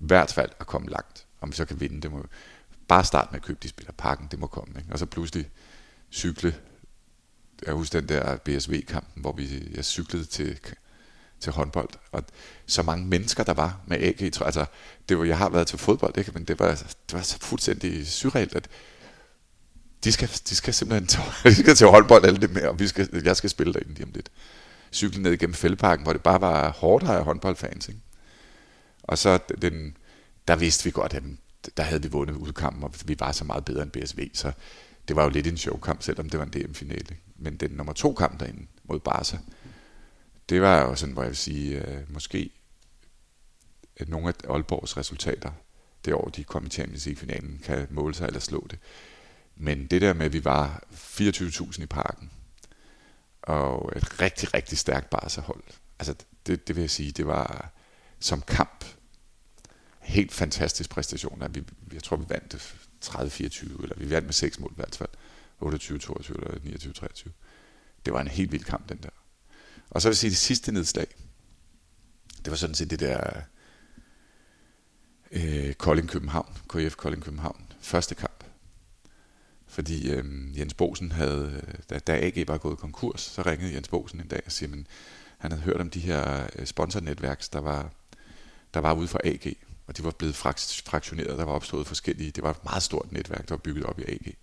I hvert fald at komme langt. Om vi så kan vinde, det må bare starte med at købe de spillere. Parken, det må komme. Ikke? Og så pludselig cykle. Jeg husker den der BSV-kampen, hvor vi, jeg cyklede til til håndbold. Og så mange mennesker, der var med AG. Altså, det var, jeg har været til fodbold, ikke? men det var, det var så fuldstændig surrealt, at de skal, de skal simpelthen til, de skal til håndbold alle det med, og vi skal, jeg skal spille derinde lige om lidt. Cykle ned igennem fældeparken, hvor det bare var hårdt af håndboldfans. Ikke? Og så den, der vidste vi godt, at der havde vi vundet udkampen, og vi var så meget bedre end BSV, så det var jo lidt en showkamp, selvom det var en DM-finale. Men den nummer to kamp derinde mod Barca, det var jo sådan, hvor jeg vil sige, øh, måske at nogle af Aalborgs resultater det år, de kom i Champions League-finalen, kan måle sig eller slå det. Men det der med, at vi var 24.000 i parken, og et rigtig, rigtig stærkt Barca-hold, altså det, det vil jeg sige, det var som kamp helt fantastisk præstation. Vi, jeg tror, vi vandt 30-24, eller vi vandt med 6 mål i hvert fald. 28-22 eller 29-23. Det var en helt vild kamp, den der. Og så vil jeg sige, det sidste nedslag, det var sådan set det der øh, Kolding København, KF Kolding København, første kamp. Fordi øh, Jens Bosen havde, da, da AG var gået konkurs, så ringede Jens Bosen en dag og siger, at han havde hørt om de her sponsornetværks, sponsornetværk, der var, der var ude for AG, og de var blevet fraktioneret, der var opstået forskellige, det var et meget stort netværk, der var bygget op i AG.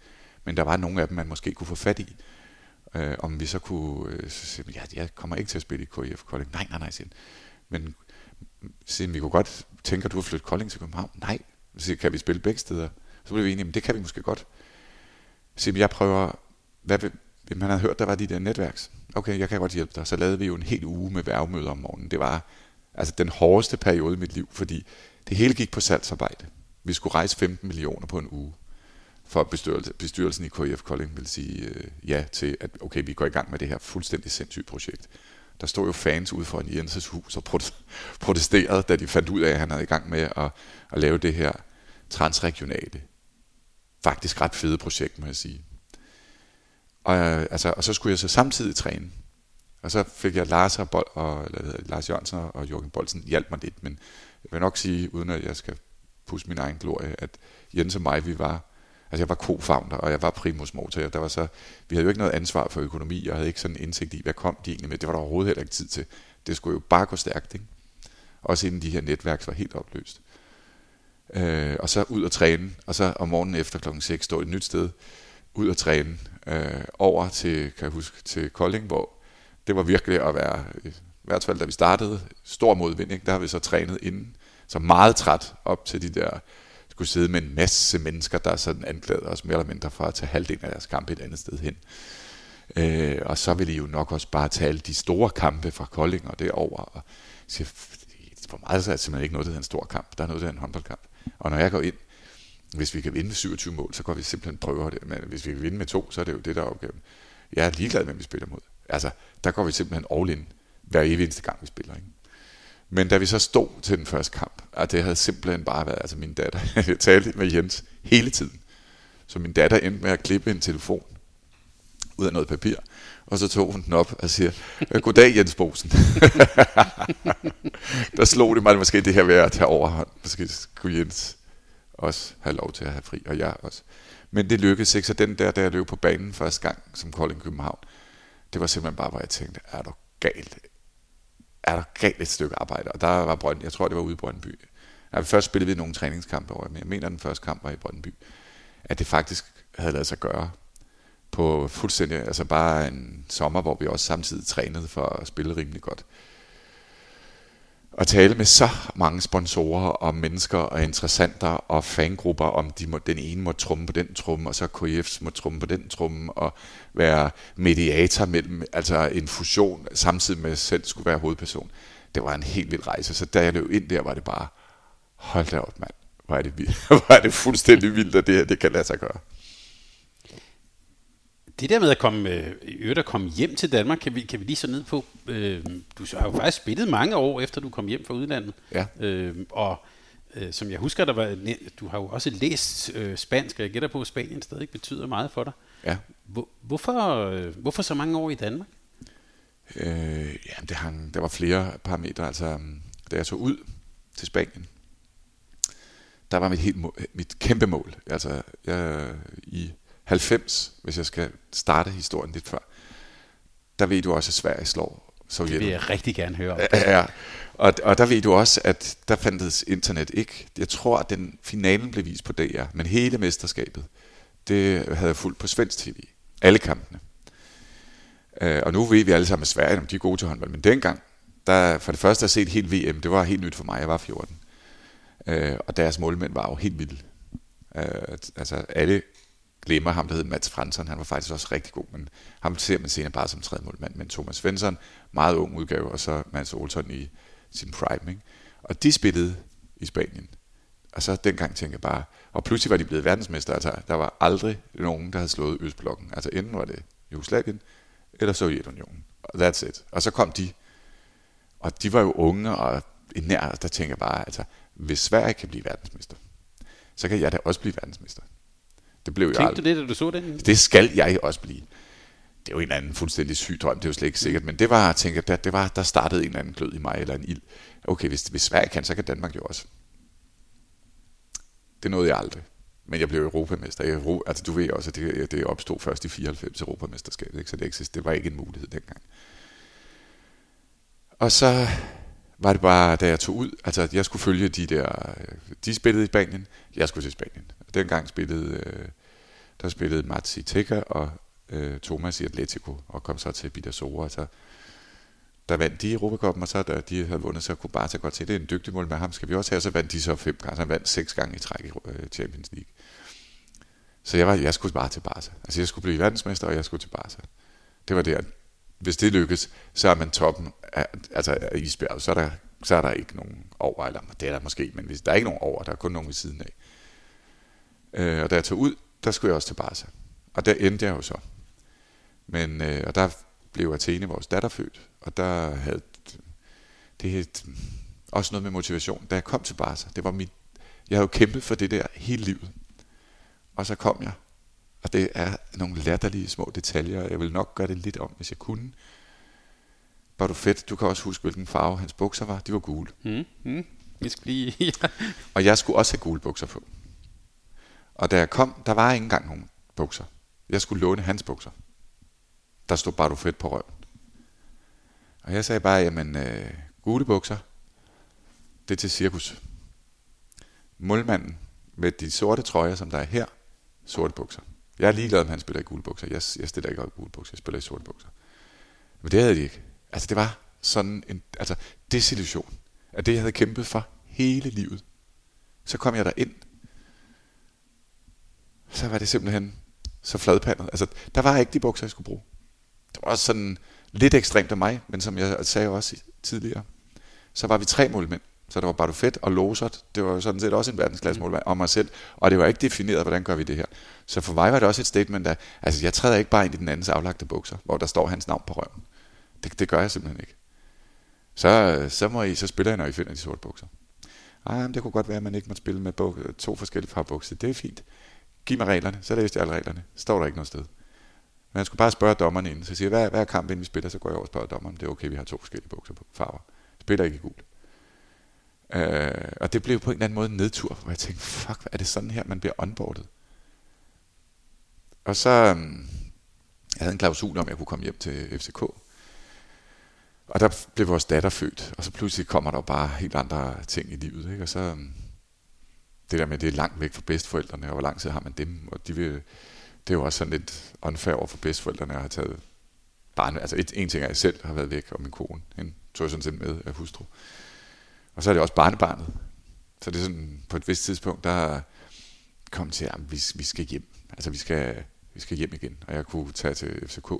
Men der var nogle af dem, man måske kunne få fat i, øh, om vi så kunne øh, så siger, ja, jeg kommer ikke til at spille i KIF Kolding. Nej, nej, nej, siger Men siger, vi kunne godt tænke, at du har flyttet Kolding til København. Nej, så kan vi spille begge steder? Så blev vi enige, men det kan vi måske godt. Så jeg prøver, hvad vil, man havde hørt, der var de der netværks. Okay, jeg kan godt hjælpe dig. Så lavede vi jo en hel uge med værvemøder om morgenen. Det var altså den hårdeste periode i mit liv, fordi det hele gik på salgsarbejde. Vi skulle rejse 15 millioner på en uge for bestyrelse, bestyrelsen i KIF Kolding vil sige øh, ja til, at okay, vi går i gang med det her fuldstændig sindssygt projekt. Der stod jo fans ude for en Jenses hus og protesterede, da de fandt ud af, at han havde i gang med at, at lave det her transregionale, faktisk ret fede projekt, må jeg sige. Og, øh, altså, og så skulle jeg så samtidig træne. Og så fik jeg Lars, og, Bol, og eller, Lars Jørgensen og Jørgen Bolsen hjalp mig lidt, men jeg vil nok sige, uden at jeg skal pusse min egen glorie, at Jens og mig, vi var Altså jeg var co-founder, og jeg var primus motor. Der var så, vi havde jo ikke noget ansvar for økonomi, og havde ikke sådan indsigt i, hvad kom de egentlig med. Det var der overhovedet heller ikke tid til. Det skulle jo bare gå stærkt, ikke? Også inden de her netværk var helt opløst. Øh, og så ud og træne, og så om morgenen efter klokken 6 stå et nyt sted, ud og træne, øh, over til, kan jeg huske, til Kolding, hvor det var virkelig at være, i hvert fald da vi startede, stor modvind, ikke? der har vi så trænet inden, så meget træt op til de der skulle sidde med en masse mennesker, der sådan anklagede os mere eller mindre for at tage halvdelen af deres kampe et andet sted hen. Øh, og så ville I jo nok også bare tage alle de store kampe fra Kolding og derover og siger, for mig så er det simpelthen ikke noget, der er en stor kamp. Der er noget, der en håndboldkamp. Og når jeg går ind, hvis vi kan vinde med 27 mål, så går vi simpelthen prøver det. Men hvis vi kan vinde med to, så er det jo det, der er opgaven. Jeg er ligeglad med, hvem vi spiller mod. Altså, der går vi simpelthen all in hver eneste gang, vi spiller. Ikke? Men da vi så stod til den første kamp, og det havde simpelthen bare været, altså min datter, jeg talte med Jens hele tiden, så min datter endte med at klippe en telefon ud af noget papir. Og så tog hun den op og siger, øh, goddag Jens Bosen. der slog det mig måske det her ved at tage overhånd. Måske skulle Jens også have lov til at have fri, og jeg også. Men det lykkedes ikke, så den der, der jeg løb på banen første gang som Kolding København, det var simpelthen bare, hvor jeg tænkte, er du galt? Er der galt et stykke arbejde? Og der var Brøndby, jeg tror det var ude i Brøndby. Ja, først spillede vi nogle træningskampe over, men jeg mener, den første kamp var i Brøndby. At det faktisk havde lavet sig gøre på fuldstændig, altså bare en sommer, hvor vi også samtidig trænede for at spille rimelig godt. At tale med så mange sponsorer og mennesker og interessenter og fangrupper, om de må, den ene må trumme på den trumme, og så KF's må trumme på den trumme, og være mediator mellem, altså en fusion, samtidig med at selv skulle være hovedperson. Det var en helt vild rejse, så da jeg løb ind der, var det bare, hold da op mand, hvor er det, vildt. hvor er det fuldstændig vildt, at det her det kan lade sig gøre det der med at komme, øh, at komme hjem til Danmark, kan vi, kan vi lige så ned på. Øh, du har jo faktisk spillet mange år efter du kom hjem fra udlandet. Ja. Øh, og øh, som jeg husker, der var, du har jo også læst øh, spansk, og jeg gætter på, at Spanien stadig betyder meget for dig. Ja. Hvor, hvorfor, øh, hvorfor så mange år i Danmark? Øh, ja, det hang, der var flere parametre. Altså, da jeg tog ud til Spanien, der var mit, helt, mit kæmpe mål. Altså, jeg, i 90, hvis jeg skal starte historien lidt før, der ved du også, at Sverige slår Sovjet. Det vil jeg rigtig gerne høre om. Ja, ja. Og, og der ved du også, at der fandtes internet ikke. Jeg tror, at den finalen blev vist på DR, men hele mesterskabet, det havde jeg fulgt på svensk tv. Alle kampene. Uh, og nu ved vi alle sammen, at Sverige om de er gode til håndbold, men dengang, der for det første at set helt VM, det var helt nyt for mig, jeg var 14. Uh, øh, og deres målmænd var jo helt vilde. Uh, altså alle glemmer ham, der hed Mats Fransson. Han var faktisk også rigtig god, men ham ser man senere bare som tredje målmand. Men Thomas Svensson, meget ung udgave, og så Mads Olsson i sin prime. Ikke? Og de spillede i Spanien. Og så dengang tænkte jeg bare, og pludselig var de blevet verdensmester. Altså, der var aldrig nogen, der havde slået Østblokken. Altså enten var det Jugoslavien eller Sovjetunionen. That's it. Og så kom de, og de var jo unge og nær, der tænker jeg bare, altså, hvis Sverige kan blive verdensmester, så kan jeg da også blive verdensmester. Det blev Tænkte jeg aldrig. du det, da du så den? Det skal jeg også blive. Det er jo en eller anden fuldstændig syg drøm, det er jo slet ikke sikkert, men det var, jeg tænker, der, det var, der startede en eller anden glød i mig, eller en ild. Okay, hvis, hvis Sverige kan, så kan Danmark jo også. Det nåede jeg aldrig. Men jeg blev europamester. Jeg, altså, du ved også, at det, det opstod først i 94 europamesterskabet, ikke? så det, eksist, det var ikke en mulighed dengang. Og så var det bare, da jeg tog ud, altså jeg skulle følge de der, de spillede i Spanien, jeg skulle til Spanien. Dengang spillede, øh, der spillede Matsi i og øh, Thomas i Atletico, og kom så til Bidasora. Så der vandt de i Europacupen, og så da de havde vundet, så kunne Barca godt se, det er en dygtig mål med ham, skal vi også have, så vandt de så fem gange, så han vandt seks gange i træk i øh, Champions League. Så jeg, var, jeg skulle bare til Barca. Altså jeg skulle blive verdensmester, og jeg skulle til Barca. Det var det, hvis det lykkes, så er man toppen af, altså af isbjerget, så er, der, så er der ikke nogen over, eller det er der måske, men hvis der er ikke nogen over, der er kun nogen ved siden af. Øh, og da jeg tog ud, der skulle jeg også til Barca. Og der endte jeg jo så. Men, øh, og der blev Athene vores datter født, og der havde det også noget med motivation. Da jeg kom til Barca, det var mit, jeg havde jo kæmpet for det der hele livet. Og så kom jeg, og det er nogle latterlige små detaljer. Jeg vil nok gøre det lidt om, hvis jeg kunne. Var du fedt? Du kan også huske, hvilken farve hans bukser var. De var gule. Mm, mm. Jeg skal lige... og jeg skulle også have gule bukser på. Og da jeg kom, der var ikke engang nogen bukser. Jeg skulle låne hans bukser. Der stod bare du fedt på røven. Og jeg sagde bare, jamen, øh, gule bukser, det er til cirkus. Målmanden med de sorte trøjer, som der er her, sorte bukser. Jeg er ligeglad, om han spiller i gule bukser. Jeg, jeg stiller ikke op i gule bukser, jeg spiller i sorte bukser. Men det havde de ikke. Altså, det var sådan en altså, desillusion af det, jeg havde kæmpet for hele livet. Så kom jeg der ind så var det simpelthen så fladpandet. Altså, der var ikke de bukser, jeg skulle bruge. Det var også sådan lidt ekstremt af mig, men som jeg sagde også tidligere, så var vi tre målmænd. Så der var bare fedt og Losert. Det var sådan set også en verdensklasse målmand om mig selv. Og det var ikke defineret, hvordan gør vi det her. Så for mig var det også et statement, at altså, jeg træder ikke bare ind i den andens aflagte bukser, hvor der står hans navn på røven. Det, det gør jeg simpelthen ikke. Så, så, må I, så spiller jeg, når I finder de sorte bukser. Men det kunne godt være, at man ikke må spille med to forskellige farve bukser. Det er fint. Giv mig reglerne. Så læste jeg alle reglerne. Står der ikke noget sted. Men jeg skulle bare spørge dommeren inden. Så jeg siger, hvad, hvad er kampen, inden vi spiller? Så går jeg over og spørger dommeren. Det er okay, vi har to forskellige bukser på farver. Spiller ikke i gult. Øh, og det blev på en eller anden måde en nedtur, hvor jeg tænkte, fuck, er det sådan her, man bliver onboardet? Og så, øhm, jeg havde en klausul om, at jeg kunne komme hjem til FCK. Og der blev vores datter født, og så pludselig kommer der bare helt andre ting i livet. Ikke? Og så øhm, det der med, at det er langt væk fra bedsteforældrene, og hvor lang tid har man dem, og de vil, det er jo også sådan lidt unfair over for bedsteforældrene at have taget barne. Altså et, en ting er, at jeg selv har været væk, og min kone, hende tog jeg sådan set med af hustru. Og så er det også barnebarnet. Så det er sådan, på et vist tidspunkt, der kom til, at vi, vi skal hjem. Altså vi skal, vi skal hjem igen, og jeg kunne tage til FCK,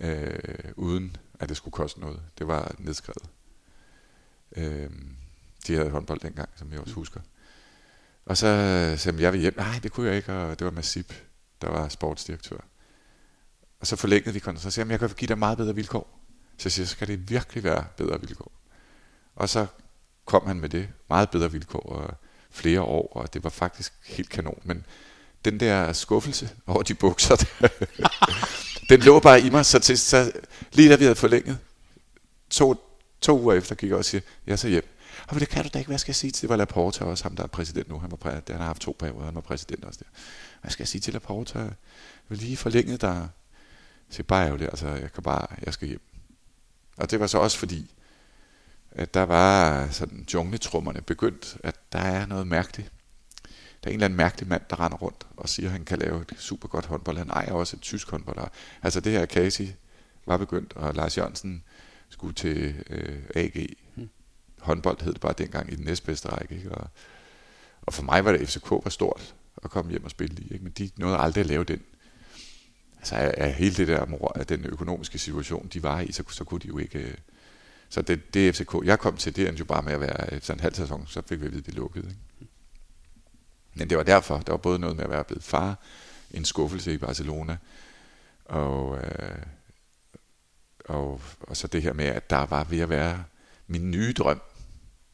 øh, uden at det skulle koste noget. Det var nedskrevet. Øh, de havde håndbold dengang, som jeg også husker. Og så øh, sagde jeg, jeg vil hjem. Nej, det kunne jeg ikke, og det var Massip, der var sportsdirektør. Og så forlængede vi kontrakten. Så sagde jeg, jeg kan give dig meget bedre vilkår. Så jeg siger, så skal det virkelig være bedre vilkår. Og så kom han med det. Meget bedre vilkår og flere år, og det var faktisk helt kanon. Men den der skuffelse over de bukser, der, den lå bare i mig, så, til, så lige da vi havde forlænget, to, to uger efter gik jeg og siger, jeg så hjem. Og det kan du da ikke, hvad skal jeg sige til, det var Laporta også, ham der er præsident nu, han, var præsident, han har haft to perioder, han var præsident også der. Hvad skal jeg sige til Laporta? Jeg vil lige forlænget der. Så bare ærgerligt, altså jeg kan bare, jeg skal hjem. Og det var så også fordi, at der var sådan jungletrummerne begyndt, at der er noget mærkeligt. Der er en eller anden mærkelig mand, der render rundt og siger, at han kan lave et super godt håndbold. Han ejer også et tysk håndbold. Altså det her Casey var begyndt, og Lars Jørgensen skulle til øh, AG. Hmm. Håndbold hed det bare dengang i den næstbedste række. Ikke? Og, og for mig var det FCK var stort at komme hjem og spille i. Ikke? Men de nåede aldrig at lave den. Altså af hele det der mor, af den økonomiske situation, de var i, så, så kunne de jo ikke... Øh, så det, det FCK, jeg kom til, det endte jo bare med at være øh, efter en halv sæson, så fik vi at vide, det lukkede. Ikke? Men det var derfor, der var både noget med at være blevet far, en skuffelse i Barcelona, og, øh, og, og så det her med, at der var ved at være min nye drøm,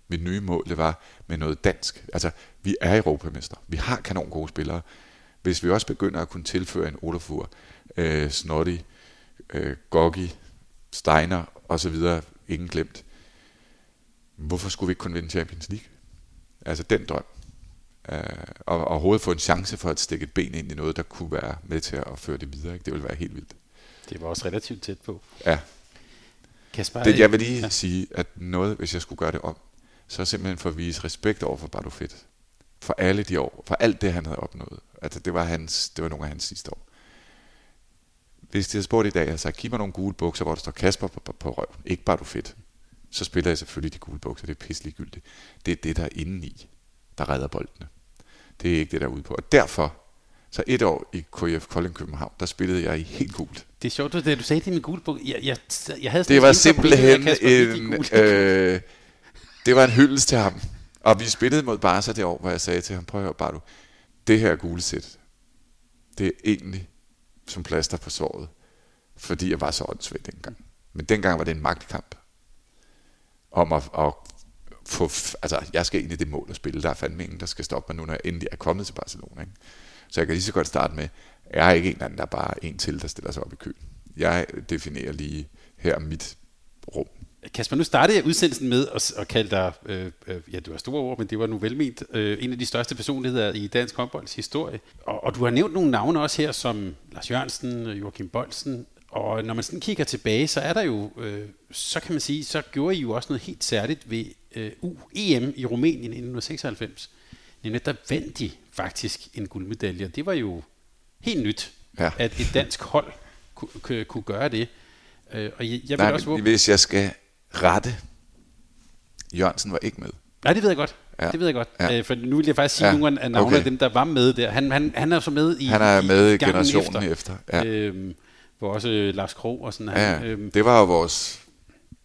mit nye mål, det var med noget dansk. Altså, vi er europamester. Vi har kanon gode spillere. Hvis vi også begynder at kunne tilføre en Olafur, øh, Snotty, øh, Goggi, Steiner osv., ingen glemt, hvorfor skulle vi ikke kunne vinde Champions League? Altså den drøm. Uh, og, og overhovedet få en chance for at stikke et ben ind i noget, der kunne være med til at føre det videre. Ikke? Det ville være helt vildt. Det var også relativt tæt på. Ja. Kasper, det, jeg vil lige ja. sige, at noget, hvis jeg skulle gøre det om, så simpelthen for at vise respekt over for Bartofet. For alle de år, for alt det, han havde opnået. Altså, det var, hans, det var nogle af hans sidste år. Hvis de havde spurgt i dag, altså, giv mig nogle gule bukser, hvor der står Kasper på, på, på røven, ikke Bartofet, så spiller jeg selvfølgelig de gule bukser. Det er pisselig gyldigt. Det er det, der er inde i, der redder boldene. Det er ikke det, der er ude på. Og derfor, så et år i KF Kolding København, der spillede jeg i helt gult. Det er sjovt, det du sagde til min gule bog. Jeg, jeg, jeg havde det var simpelthen en, øh, det var en hyldest til ham. Og vi spillede mod Barca det år, hvor jeg sagde til ham, prøv at høre, bare du, det her gule sæt, det er egentlig som plaster på såret, fordi jeg var så åndssvagt dengang. Men dengang var det en magtkamp om at, at få, altså jeg skal ind i det mål at spille, der er fandme ingen, der skal stoppe mig nu, når jeg endelig er kommet til Barcelona. Ikke? Så jeg kan lige så godt starte med, jeg er ikke en eller anden, der er bare en til, der stiller sig op i køen. Jeg definerer lige her mit rum. Kasper, nu startede jeg udsendelsen med at, at kalde dig, øh, øh, ja, du har store ord, men det var nu velment, øh, en af de største personligheder i dansk håndbolds historie. Og, og du har nævnt nogle navne også her, som Lars Jørgensen, Joachim Bolsen, og når man sådan kigger tilbage, så er der jo, øh, så kan man sige, så gjorde I jo også noget helt særligt ved øh, UEM i Rumænien i 1996. Nemlig, der vandt de faktisk en guldmedalje, det var jo helt nyt, ja. at et dansk hold kunne, kunne gøre det. Øh, og jeg, jeg vil Nej, også håbe... hvis jeg skal rette, Jørgensen var ikke med. Nej, det ved jeg godt. Ja. Det ved jeg godt. Ja. Øh, for nu vil jeg faktisk sige ja. nogle af navnene okay. af dem, der var med der. Han, han, han er så med i Han er med i, generationen efter. efter. Ja. Øhm, hvor også øh, Lars Krog og sådan ja, han, øhm, det var jo vores...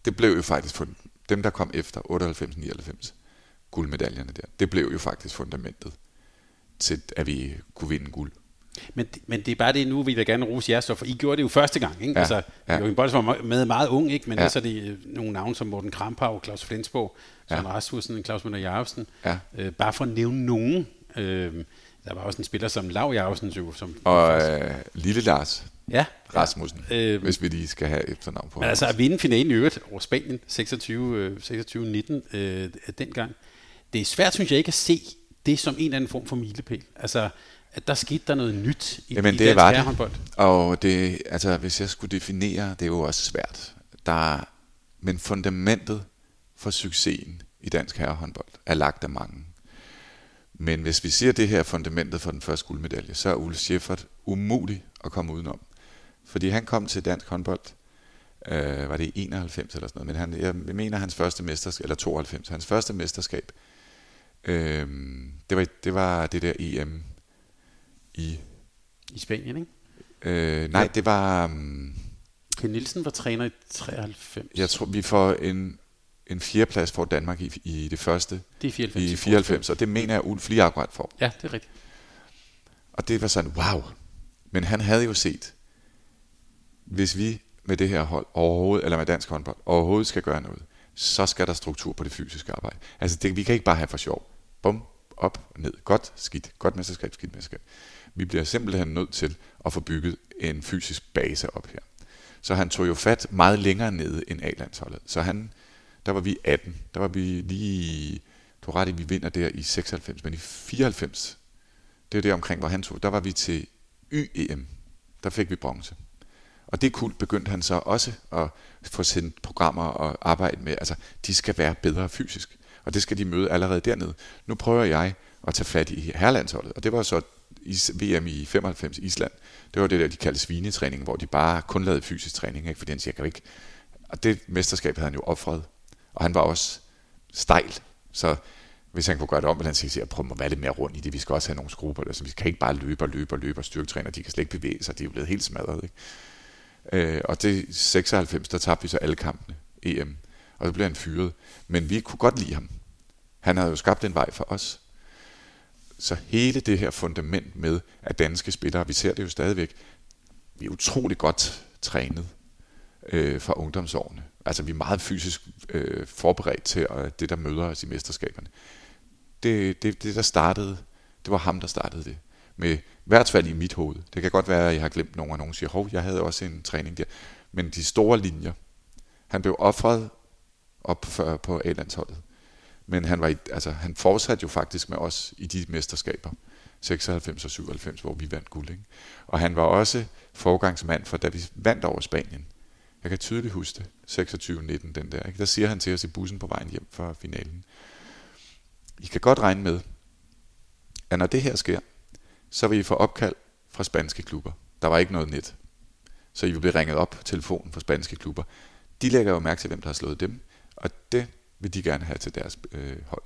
Det blev jo faktisk for dem, der kom efter 98-99 guldmedaljerne der. Det blev jo faktisk fundamentet til, at vi kunne vinde guld. Men, men det er bare det, nu vil jeg gerne rose jer, så for I gjorde det jo første gang. Ikke? Ja, altså, ja. Joachim Bolsen var med meget ung, ikke? men ja. så er det øh, nogle navne som Morten Krampau, Claus Flensborg, Søren ja. Rasmussen, Claus Møller Jacobsen. Ja. Øh, bare for at nævne nogen. Øh, der var også en spiller som Lav Jacobsen. Jo, som og øh, Lille Lars. Ja. Rasmussen, Øhm. øh, hvis vi lige skal have efternavn på Men altså at vinde finalen i øvrigt over Spanien 26, øh, 26-19 øh, dengang. Det er svært, synes jeg ikke, at se det som en eller anden form for milepæl. Altså, at der skete der noget nyt i, Jamen i det var det. herrehåndbold. Og det, altså, hvis jeg skulle definere, det er jo også svært. Der, er- men fundamentet for succesen i dansk herrehåndbold er lagt af mange. Men hvis vi siger det her er fundamentet for den første guldmedalje, så er Ulf Schäffert umulig at komme udenom. Fordi han kom til dansk håndbold, øh, var det i 91 eller sådan noget, men han, jeg mener hans første mesterskab, eller 92, hans første mesterskab, øh, det, var, det var det der EM i I Spanien, ikke? Øh, nej, det var... Um, Ken Nielsen var træner i 93. jeg tror, vi får en, en fjerdeplads for Danmark i, i det første det er 94. i 94, og det mener jeg, Ulf lige akkurat får. Ja, det er rigtigt. Og det var sådan, wow. Men han havde jo set, hvis vi med det her hold overhovedet, eller med dansk håndbold, overhovedet skal gøre noget, så skal der struktur på det fysiske arbejde. Altså, det, vi kan ikke bare have for sjov. Bum, op, ned. Godt, skidt. Godt mesterskab, skidt mesterskab. Vi bliver simpelthen nødt til at få bygget en fysisk base op her. Så han tog jo fat meget længere nede end A-landsholdet. Så han, der var vi 18. Der var vi lige, du ret i, vi vinder der i 96, men i 94, det er det omkring, hvor han tog, der var vi til YEM. Der fik vi bronze. Og det kul begyndte han så også at få sendt programmer og arbejde med. Altså, de skal være bedre fysisk. Og det skal de møde allerede dernede. Nu prøver jeg at tage fat i herlandsholdet. Og det var så i VM i 95 i Island. Det var det der, de kaldte svinetræning, hvor de bare kun lavede fysisk træning. Ikke? Fordi han siger, jeg kan ikke... Og det mesterskab havde han jo offret. Og han var også stejl. Så hvis han kunne gøre det om, ville han sige, prøv at være lidt mere rundt i det. Vi skal også have nogle skruer på det. Så vi kan ikke bare løbe og løbe og løbe og styrketræne. De kan slet ikke bevæge sig. De er jo blevet helt smadret. Ikke? Øh, og det 96, der tabte vi så alle kampene EM. Og så blev han fyret. Men vi kunne godt lide ham. Han havde jo skabt en vej for os. Så hele det her fundament med, at danske spillere, vi ser det jo stadigvæk, vi er utrolig godt trænet øh, fra ungdomsårene. Altså vi er meget fysisk øh, forberedt til og det, der møder os i mesterskaberne. Det, det, det, der startede, det var ham, der startede det. Med hvert fald i mit hoved. Det kan godt være, at jeg har glemt nogen, og nogen siger, hov, jeg havde også en træning der. Men de store linjer. Han blev offret op på, på A-landsholdet. Men han, var i, altså, han fortsatte jo faktisk med os i de mesterskaber. 96 og 97, hvor vi vandt guld. Ikke? Og han var også forgangsmand for, da vi vandt over Spanien. Jeg kan tydeligt huske det. 26-19, den der. Ikke? Der siger han til os i bussen på vejen hjem fra finalen. I kan godt regne med, at når det her sker, så vil I få opkald fra spanske klubber. Der var ikke noget net. Så I vil blive ringet op telefonen fra spanske klubber. De lægger jo mærke til, hvem der har slået dem, og det vil de gerne have til deres øh, hold.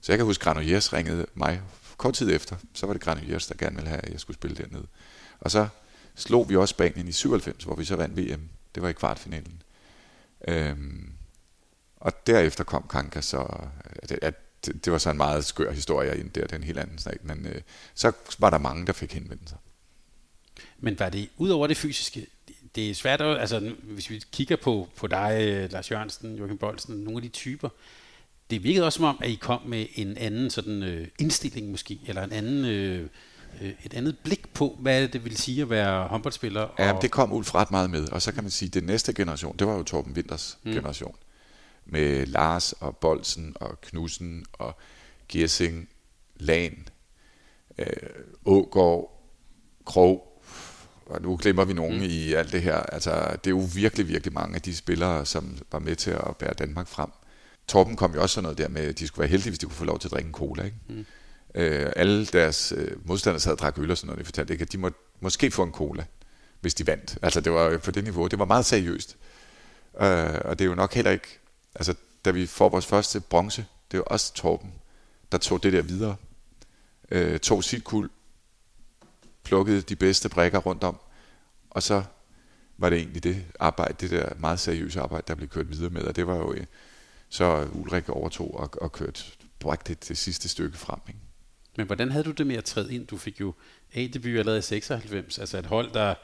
Så jeg kan huske, at Granollers ringede mig kort tid efter. Så var det Granollers, der gerne ville have, at jeg skulle spille dernede. Og så slog vi også Spanien i 97, hvor vi så vandt VM. Det var i kvartfinalen. Øhm, og derefter kom Kanka, så at, at det, det var så en meget skør historie ind der, det er en helt anden snak, men øh, så var der mange, der fik henvendelser. Men var det, ud over det fysiske, det- er svært, at, altså hvis vi kigger på, på dig, øh, Lars Jørgensen, Joachim Bolsen, nogle af de typer, det virkede også som om, at I kom med en anden sådan øh, indstilling måske, eller en anden, øh, øh, et andet blik på, hvad det vil sige at være håndboldspiller. Ja, og, men det kom Ulf ret meget med, og så kan man sige, at det næste generation, det var jo Torben Winters mm. generation, med Lars og Bolsen og Knudsen og Gersing, Lan, øh, Ågård, Krog, og nu glemmer vi nogen mm. i alt det her. Altså, det er jo virkelig, virkelig mange af de spillere, som var med til at bære Danmark frem. Torben kom jo også sådan noget der med, at de skulle være heldige, hvis de kunne få lov til at drikke en cola. Ikke? Mm. Øh, alle deres øh, modstandere sad og drak øl og sådan noget. De fortalte ikke, at de må måske få en cola, hvis de vandt. Altså, det var på det niveau. Det var meget seriøst. Øh, og det er jo nok heller ikke... Altså, da vi får vores første bronze, det er jo også Torben, der tog det der videre. Øh, tog sit kul, plukkede de bedste brækker rundt om, og så var det egentlig det arbejde, det der meget seriøse arbejde, der blev kørt videre med, og det var jo øh, så Ulrik overtog og, og kørte bragt det, det sidste stykke frem. Ikke? Men hvordan havde du det med at træde ind? Du fik jo A-debut allerede i 96, altså et hold, der...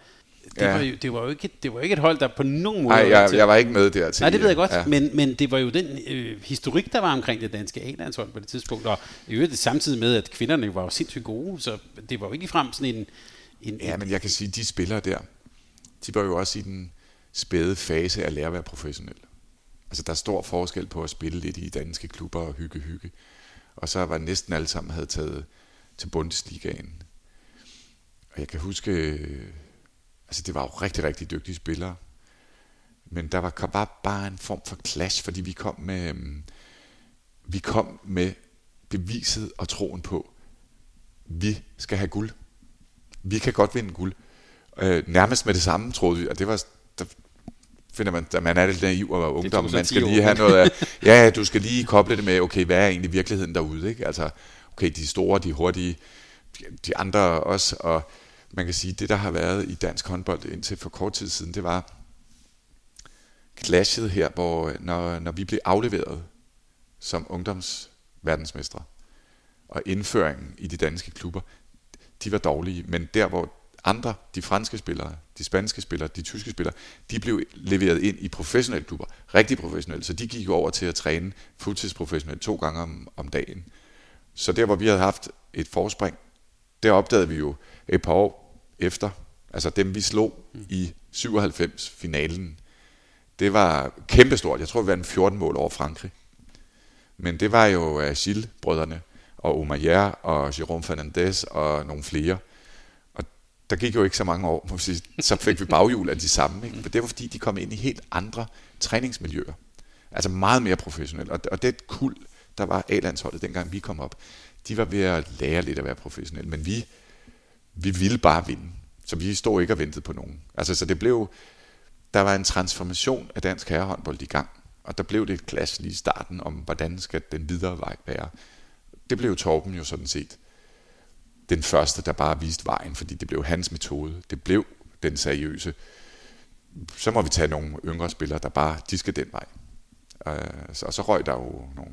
Det, Ja. var jo, det, var jo ikke, det var ikke et hold, der på nogen måde... Nej, jeg, jeg var ikke med der til. Nej, det ved jeg godt, Ja. men, men det var jo den øh, historik, der var omkring det danske A-landshold på det tidspunkt, og i øvrigt samtidig med, at kvinderne var jo sindssygt gode, så det var jo ikke frem sådan en... en Ja, men jeg kan sige, de spillere der, de var jo også i den spæde fase af at lære at være professionel. Altså der er stor forskel på at spille lidt i danske klubber og hygge hygge. Og så var næsten alle sammen havde taget til Bundesligaen. Og jeg kan huske, altså det var jo rigtig, rigtig dygtige spillere. Men der var, var bare en form for clash, fordi vi kom med, øhm, vi kom med beviset og troen på, vi skal have guld. Vi kan godt vinde guld. Øh, nærmest med det samme, troede vi, og det var, der finder man, at man er lidt naiv og ungdom, man skal lige have noget af, ja, du skal lige koble det med, okay, hvad er egentlig virkeligheden derude, ikke? Altså, okay, de store, de hurtige, de andre også, og man kan sige, det der har været i dansk håndbold indtil for kort tid siden, det var clashet her, hvor når, når vi blev afleveret som ungdomsverdensmestre, og indføringen i de danske klubber, de var dårlige, men der hvor andre, de franske spillere, de spanske spillere, de tyske spillere, de blev leveret ind i professionelle klubber, rigtig professionelle, så de gik over til at træne fuldtidsprofessionelt to gange om, om dagen. Så der hvor vi havde haft et forspring, der opdagede vi jo et par år efter, altså dem vi slog i 97 finalen, det var kæmpestort. Jeg tror, vi vandt 14 mål over Frankrig. Men det var jo Achille-brødrene, og Omayer og Jérôme Fernandez og nogle flere. Og der gik jo ikke så mange år, må sige, så fik vi baghjul af de samme. Ikke? For det var fordi, de kom ind i helt andre træningsmiljøer. Altså meget mere professionelt. Og, og det kul, der var A-landsholdet, dengang vi kom op, de var ved at lære lidt at være professionelle. Men vi, vi ville bare vinde. Så vi stod ikke og ventede på nogen. Altså, så det blev, der var en transformation af dansk herrehåndbold i gang. Og der blev det et klasse lige i starten om, hvordan skal den videre vej være det blev Torben jo sådan set den første, der bare viste vejen, fordi det blev hans metode. Det blev den seriøse. Så må vi tage nogle yngre spillere, der bare, de skal den vej. Øh, og så røg der jo nogle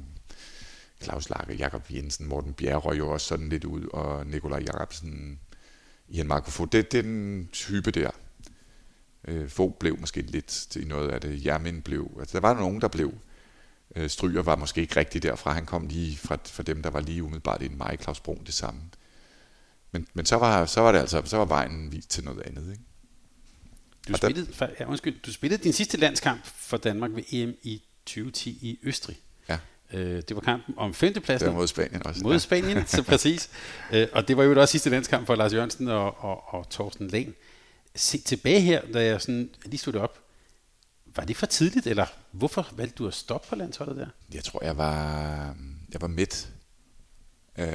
Claus Lager, Jakob Jensen, Morten Bjerre røg jo også sådan lidt ud, og Nikolaj Jacobsen, Ian Marco Fogh. Det, det er den type der. Uh, Fogh blev måske lidt til noget af det. Jermin blev, altså der var nogen, der blev. Øh, Stryger var måske ikke rigtig derfra. Han kom lige fra, fra dem, der var lige umiddelbart i mig, Claus Brun, det samme. Men, men så, var, så var det altså, så var vejen vist til noget andet. Ikke? Du, spillede, der, ja, undskyld, du spillede din sidste landskamp for Danmark ved EM i 2010 i Østrig. Øh, det var kampen om femtepladsen. Det var mod Spanien også. Mod Spanien, så præcis. Øh, og det var jo også sidste landskamp for Lars Jørgensen og, og, og Thorsten Lehn. Se tilbage her, da jeg sådan lige stod op, var det for tidligt, eller hvorfor valgte du at stoppe på landsholdet der? Jeg tror, jeg var, jeg var midt. Øh,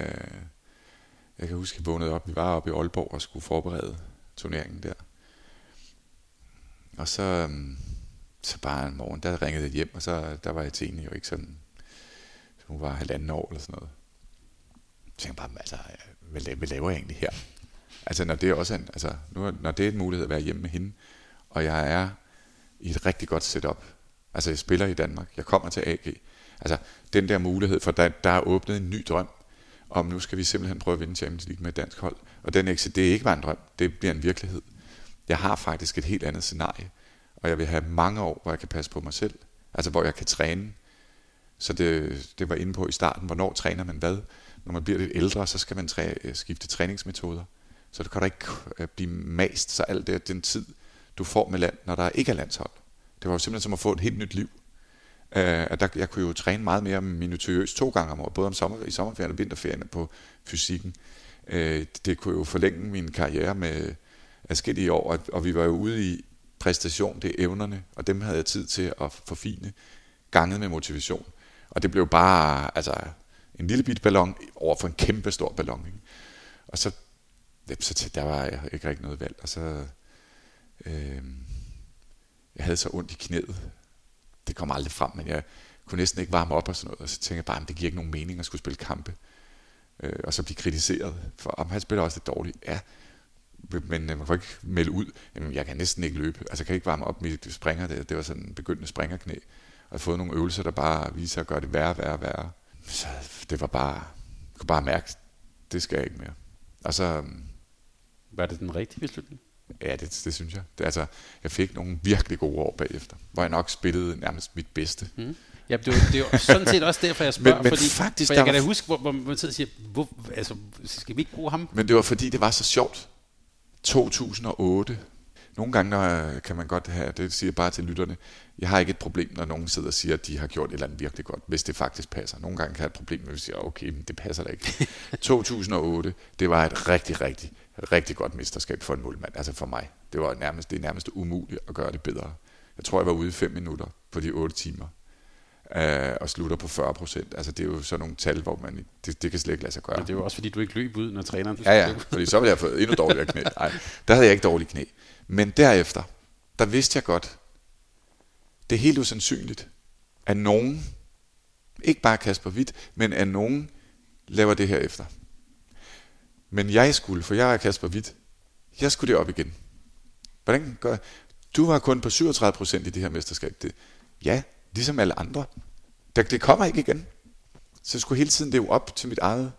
jeg kan huske, at jeg vågnede op. Vi var oppe i Aalborg og skulle forberede turneringen der. Og så, så bare en morgen, der ringede jeg hjem, og så der var jeg til jo ikke sådan, hun var halvanden år eller sådan noget. Så jeg bare, altså, hvad, hvad laver jeg egentlig her? Altså, når det er også en, altså, nu, når det er en mulighed at være hjemme med hende, og jeg er i et rigtig godt setup. Altså jeg spiller i Danmark, jeg kommer til AG. Altså den der mulighed, for der, der er åbnet en ny drøm, om nu skal vi simpelthen prøve at vinde Champions League med et dansk hold. Og den exit, det er ikke bare en drøm, det bliver en virkelighed. Jeg har faktisk et helt andet scenarie, og jeg vil have mange år, hvor jeg kan passe på mig selv. Altså hvor jeg kan træne. Så det, det var inde på i starten, hvornår træner man hvad? Når man bliver lidt ældre, så skal man træ, øh, skifte træningsmetoder. Så det kan da ikke øh, blive mast, så alt det, den tid, du får med land, når der ikke er landshold. Det var jo simpelthen som at få et helt nyt liv. Uh, der, jeg kunne jo træne meget mere minutiøst to gange om året, både om sommer, i sommerferien og vinterferien på fysikken. Uh, det kunne jo forlænge min karriere med adskillige år, og, og vi var jo ude i præstation, det er evnerne, og dem havde jeg tid til at forfine, ganget med motivation. Og det blev bare altså, en lille bit ballon over for en kæmpe stor ballon. Ikke? Og så, så der var jeg ikke rigtig noget valg, og så Øh, jeg havde så ondt i knæet. Det kom aldrig frem, men jeg kunne næsten ikke varme op og sådan noget. Og så tænkte jeg bare, at det giver ikke nogen mening at skulle spille kampe. Øh, og så blive kritiseret for, om han spiller også lidt dårligt. Ja, men øh, man kan ikke melde ud, jamen jeg kan næsten ikke løbe. Altså jeg kan ikke varme op mit springer. Det, det var sådan en begyndende springerknæ. Har fået nogle øvelser, der bare viser at gøre det værre, værre, værre. Så det var bare, jeg kunne bare mærke, det skal jeg ikke mere. Og så, øhm, var det den rigtige beslutning? Ja, det, det synes jeg. Det, altså, jeg fik nogle virkelig gode år bagefter, hvor jeg nok spillede nærmest mit bedste. Mm. Ja, det var, det var sådan set også derfor, jeg spørger, men, men fordi, faktisk, for jeg kan da huske, hvor, hvor man siger, hvor, altså, skal vi ikke bruge ham? Men det var fordi, det var så sjovt. 2008, nogle gange når, kan man godt have, det siger jeg bare til lytterne, jeg har ikke et problem, når nogen sidder og siger, at de har gjort et eller andet virkelig godt, hvis det faktisk passer. Nogle gange kan jeg have et problem, hvis jeg siger, okay, men det passer da ikke. 2008, det var et rigtig, rigtig, rigtig godt mesterskab for en målmand, altså for mig. Det var nærmest, det er nærmest umuligt at gøre det bedre. Jeg tror, jeg var ude i 5 minutter på de 8 timer øh, og slutter på 40 procent. Altså det er jo sådan nogle tal, hvor man, det, det kan slet ikke lade sig gøre. Men det er jo også fordi, du ikke løb ud, når træneren... Ja, ja, fordi så ville jeg have fået endnu dårligere knæ. Nej, der havde jeg ikke dårlige knæ. Men derefter, der vidste jeg godt, det er helt usandsynligt, at nogen, ikke bare Kasper Witt, men at nogen laver det her efter. Men jeg skulle, for jeg er Kasper Witt, jeg skulle det op igen. Hvordan gør Du var kun på 37 procent i det her mesterskab. Det, ja, ligesom alle andre. Det, det kommer ikke igen. Så jeg skulle hele tiden leve op til mit eget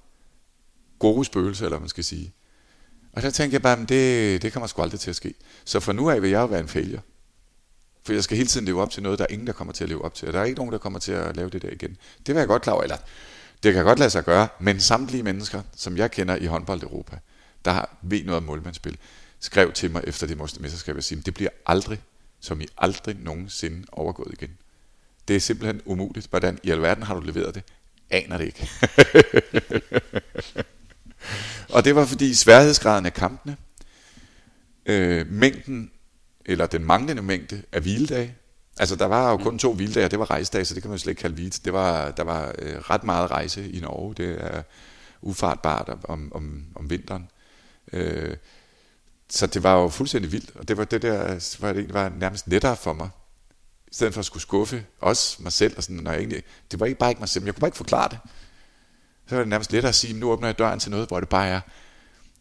gode spøgelse, eller man skal sige. Og der tænkte jeg bare, at det, det kommer sgu aldrig til at ske. Så fra nu af vil jeg jo være en failure. For jeg skal hele tiden leve op til noget, der er ingen, der kommer til at leve op til. Og der er ikke nogen, der kommer til at lave det der igen. Det vil jeg godt klar over. Eller, det kan godt lade sig gøre, men samtlige mennesker, som jeg kender i håndbold Europa, der ved noget om målmandsspil, skrev til mig efter det mesterskab og sige, det bliver aldrig, som I aldrig nogensinde overgået igen. Det er simpelthen umuligt. Hvordan i alverden har du leveret det? Aner det ikke. og det var fordi sværhedsgraden af kampene, øh, mængden, eller den manglende mængde af hviledage, altså der var jo kun to hviledage, det var rejsedage, så det kan man slet ikke kalde hvile. Det var, der var øh, ret meget rejse i Norge, det er ufartbart om, om, om vinteren. Øh, så det var jo fuldstændig vildt, og det var det der, var det var nærmest lettere for mig, i stedet for at skulle skuffe os, mig selv, og sådan, når jeg egentlig, det var ikke bare ikke mig selv, men jeg kunne bare ikke forklare det. Så er det nærmest lettere at sige, nu åbner jeg døren til noget, hvor det bare er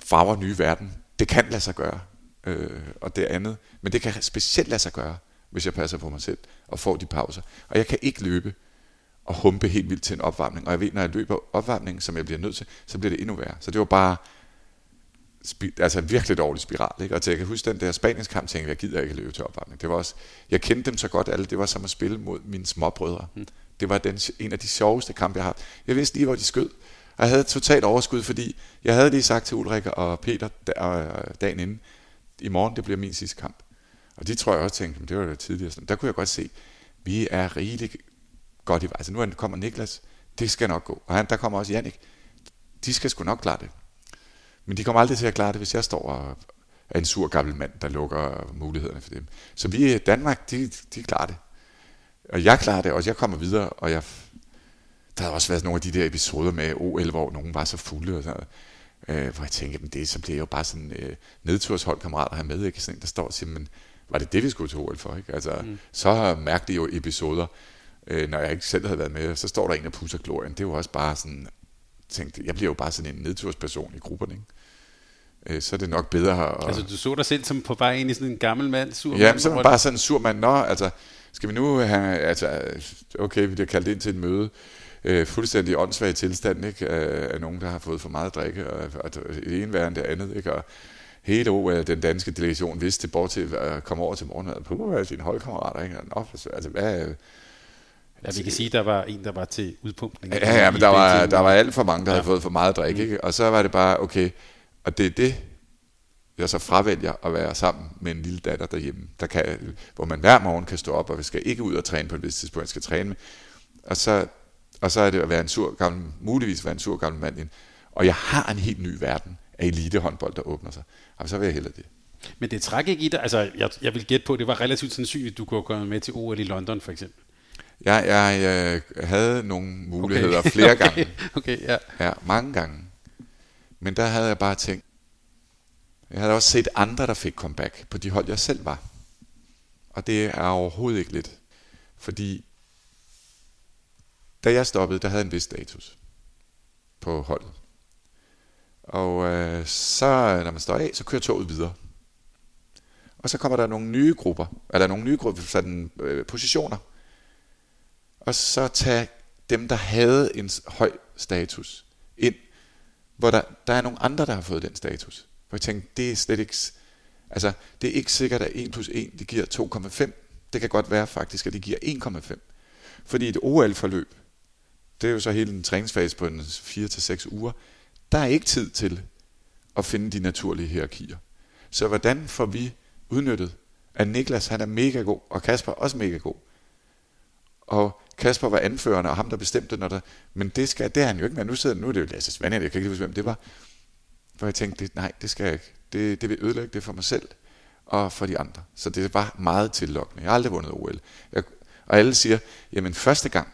farver nye verden. Det kan lade sig gøre, øh, og det andet. Men det kan specielt lade sig gøre, hvis jeg passer på mig selv og får de pauser. Og jeg kan ikke løbe og humpe helt vildt til en opvarmning. Og jeg ved, når jeg løber opvarmningen, som jeg bliver nødt til, så bliver det endnu værre. Så det var bare altså en virkelig dårlig spiral. Ikke? Og til jeg kan huske den der Spaniens kamp, tænkte jeg, gider ikke løbe til opvarmning. Det var også, jeg kendte dem så godt alle, det var som at spille mod mine småbrødre. Mm. Det var den, en af de sjoveste kampe, jeg har haft. Jeg vidste lige, hvor de skød. Og jeg havde totalt overskud, fordi jeg havde lige sagt til Ulrik og Peter øh, dagen inden, i morgen, det bliver min sidste kamp. Og de tror jeg også tænkte, det var det tidligere. Der kunne jeg godt se, vi er rigeligt godt i vej. Altså nu kommer Niklas, det skal nok gå. Og han, der kommer også Jannik. De skal sgu nok klare det. Men de kommer aldrig til at klare det, hvis jeg står og er en sur gammel mand, der lukker mulighederne for dem. Så vi i Danmark, de, de klarer det. Og jeg klarer det, og jeg kommer videre, og jeg, der har også været nogle af de der episoder med OL, hvor nogen var så fulde, og sådan, øh, hvor jeg tænker, men det så bliver jo bare sådan øh, nedtursholdkammerater her med, ikke? Sådan, der står og siger, men var det det, vi skulle til OL for? Ikke? Altså, mm. Så mærkelige jo episoder, øh, når jeg ikke selv havde været med, så står der en og pusser glorien. Det jo også bare sådan, tænkte, jeg bliver jo bare sådan en nedtursperson i grupperne, ikke? Øh, så er det nok bedre at... Altså, du så dig selv som på vej ind i sådan en gammel mand, sur Ja, men så er man bare sådan en sur mand. Nå, altså, skal vi nu have... Altså, okay, vi bliver kaldt ind til et møde. Øh, fuldstændig åndssvag tilstand, ikke? Af, af nogen, der har fået for meget drikke, og, og det ene værre end det andet, ikke? Og hele OL, den danske delegation vidste, bort til at komme over til morgenmad. På sine holdkammerater, ikke? Nå, altså, hvad, Ja, vi kan sige, der var en, der var til udpumpning. Ja, ja men der var, der var alt for mange, der ja. havde fået for meget at drikke. Mm. Ikke? Og så var det bare, okay, og det er det, jeg så fravælger at være sammen med en lille datter derhjemme, der kan, hvor man hver morgen kan stå op, og vi skal ikke ud og træne på et vist tidspunkt, jeg skal træne med. Og så, og så er det at være en sur gammel, muligvis være en sur gammel mand. Og jeg har en helt ny verden af elitehåndbold, der åbner sig. Og så vil jeg hellere det. Men det træk ikke i dig, altså jeg, jeg vil gætte på, at det var relativt sandsynligt, at du kunne komme med til OL i London for eksempel. Jeg, jeg, jeg havde nogle muligheder okay. flere okay. gange. Okay, ja. ja. mange gange. Men der havde jeg bare tænkt, jeg havde også set andre, der fik comeback på de hold, jeg selv var. Og det er overhovedet ikke lidt. Fordi da jeg stoppede, der havde jeg en vis status på holdet. Og øh, så, når man står af, så kører toget videre. Og så kommer der nogle nye grupper, eller nogle nye grupper, sådan, øh, positioner, og så tage dem, der havde en høj status ind, hvor der, der er nogle andre, der har fået den status. Hvor jeg tænkte, det er slet ikke, altså det er ikke sikkert, at 1 plus 1, det giver 2,5. Det kan godt være faktisk, at det giver 1,5. Fordi et OL-forløb, det er jo så hele en træningsfase på en 4-6 uger, der er ikke tid til at finde de naturlige hierarkier. Så hvordan får vi udnyttet. At Niklas, han er mega god, og Kasper også mega god. Og Kasper var anførende, og ham der bestemte, når der, men det, skal, det er han jo ikke, men nu, sidder, nu er det jo Lasse Svand, jeg kan ikke huske, hvem det var. For jeg tænkte, nej, det skal jeg ikke. Det, det vil ødelægge det for mig selv og for de andre. Så det var meget tillokkende. Jeg har aldrig vundet OL. Jeg, og alle siger, jamen første gang,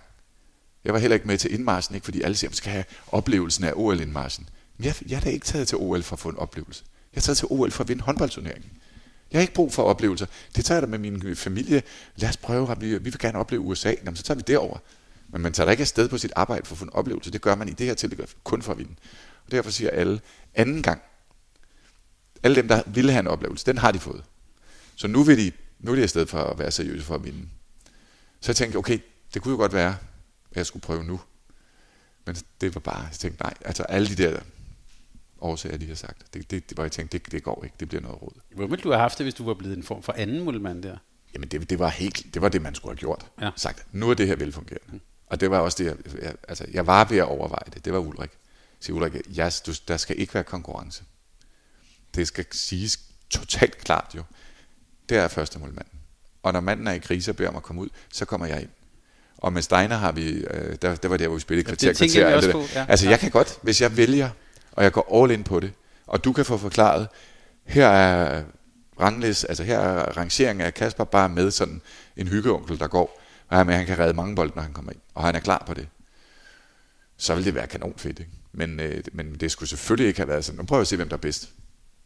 jeg var heller ikke med til indmarsen, ikke fordi alle siger, at man skal have oplevelsen af OL-indmarsen. Men jeg, jeg er da ikke taget til OL for at få en oplevelse. Jeg er taget til OL for at vinde håndboldturneringen. Jeg har ikke brug for oplevelser. Det tager jeg da med min familie. Lad os prøve, vi, vi vil gerne opleve USA. Jamen, så tager vi derover. Men man tager da ikke afsted på sit arbejde for at få en oplevelse. Det gør man i det her tilfælde kun for at vinde. Og derfor siger alle, anden gang, alle dem, der ville have en oplevelse, den har de fået. Så nu, vil de, nu er de afsted for at være seriøse for at vinde. Så jeg tænkte, okay, det kunne jo godt være, at jeg skulle prøve nu. Men det var bare, jeg tænkte, nej, altså alle de der årsager, de har sagt, det, det, det var jeg tænkte, det, det går ikke, det bliver noget råd. Hvor ville du have haft det, hvis du var blevet en form for anden målmand der? Jamen det, det var helt, det var det, man skulle have gjort. Ja. Sagt, nu er det her velfungerende. Mm. Og det var også det, jeg, jeg, altså, jeg var ved at overveje det. Det var Ulrik. Så Ulrik, yes, du, der skal ikke være konkurrence. Det skal siges totalt klart jo. Det er første målmanden. Og når manden er i krise og beder om at komme ud, så kommer jeg ind. Og med Steiner har vi, øh, der, der var der, hvor vi spillede kvarter, ja, det kvarter. Jeg det på, ja. Altså jeg kan godt, hvis jeg vælger, og jeg går all in på det, og du kan få forklaret, her er ranglist, altså her er rangeringen af Kasper bare med sådan en hyggeonkel, der går, og han, han kan redde mange bolde, når han kommer ind, og han er klar på det. Så vil det være kanonfedt, ikke? Men, øh, men det skulle selvfølgelig ikke have været sådan, nu prøver vi at se, hvem der er bedst.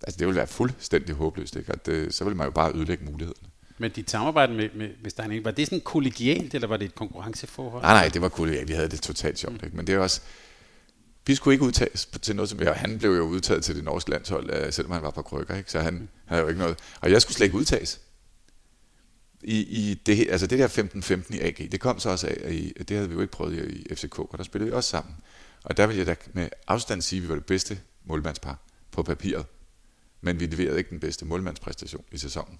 Altså det ville være fuldstændig håbløst, ikke? At, øh, så ville man jo bare ødelægge mulighederne. Men dit samarbejde med, med, med Stein, var det sådan kollegialt, eller var det et konkurrenceforhold? Nej, nej, det var kollegialt. Vi havde det totalt sjovt. Mm. Ikke? Men det er også... Vi skulle ikke udtages til noget som... Ja, han blev jo udtaget til det norske landshold, øh, selvom han var på krykker, ikke? så han mm. havde jo ikke noget... Og jeg skulle slet ikke udtages. I, i det, altså det der 15-15 i AG, det kom så også af, i, det havde vi jo ikke prøvet i, i FCK, og der spillede vi også sammen. Og der vil jeg da med afstand sige, at vi var det bedste målmandspar på papiret. Men vi leverede ikke den bedste målmandspræstation i sæsonen.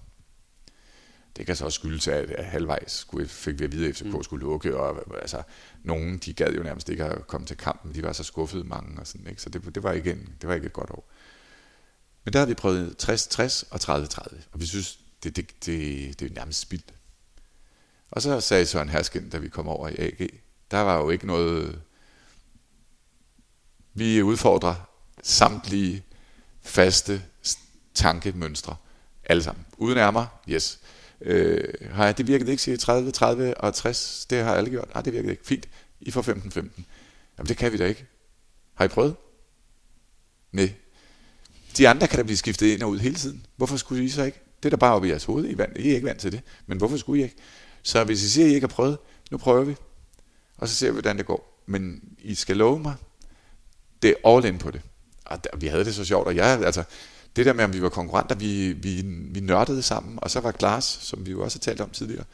Det kan så også skyldes, at halvvejs fik vi at vide, at FCK mm. skulle lukke, og altså, nogen, de gad jo nærmest ikke at komme til kampen, de var så skuffede mange, og sådan, ikke? så det, det, var ikke en, det var ikke et godt år. Men der har vi prøvet 60-60 og 30-30, og vi synes, det, det, det, det er nærmest spildt. Og så sagde Søren Hersken, da vi kom over i AG, der var jo ikke noget... Vi udfordrer samtlige faste tankemønstre, alle sammen. Uden ærmer, yes. Øh, har jeg, det virkede ikke, siger 30, 30 og 60, det har alle gjort. Nej, det virkede ikke. Fint. I får 15, 15. Jamen, det kan vi da ikke. Har I prøvet? Nej. De andre kan da blive skiftet ind og ud hele tiden. Hvorfor skulle I så ikke? Det er da bare oppe i jeres hoved. I vant, I er ikke vant til det. Men hvorfor skulle I ikke? Så hvis I siger, at I ikke har prøvet, nu prøver vi. Og så ser vi, hvordan det går. Men I skal love mig, det er all in på det. Og der, vi havde det så sjovt, og jeg, altså, det der med, om vi var konkurrenter, vi, vi, vi nørdede sammen, og så var Glas, som vi jo også har talt om tidligere,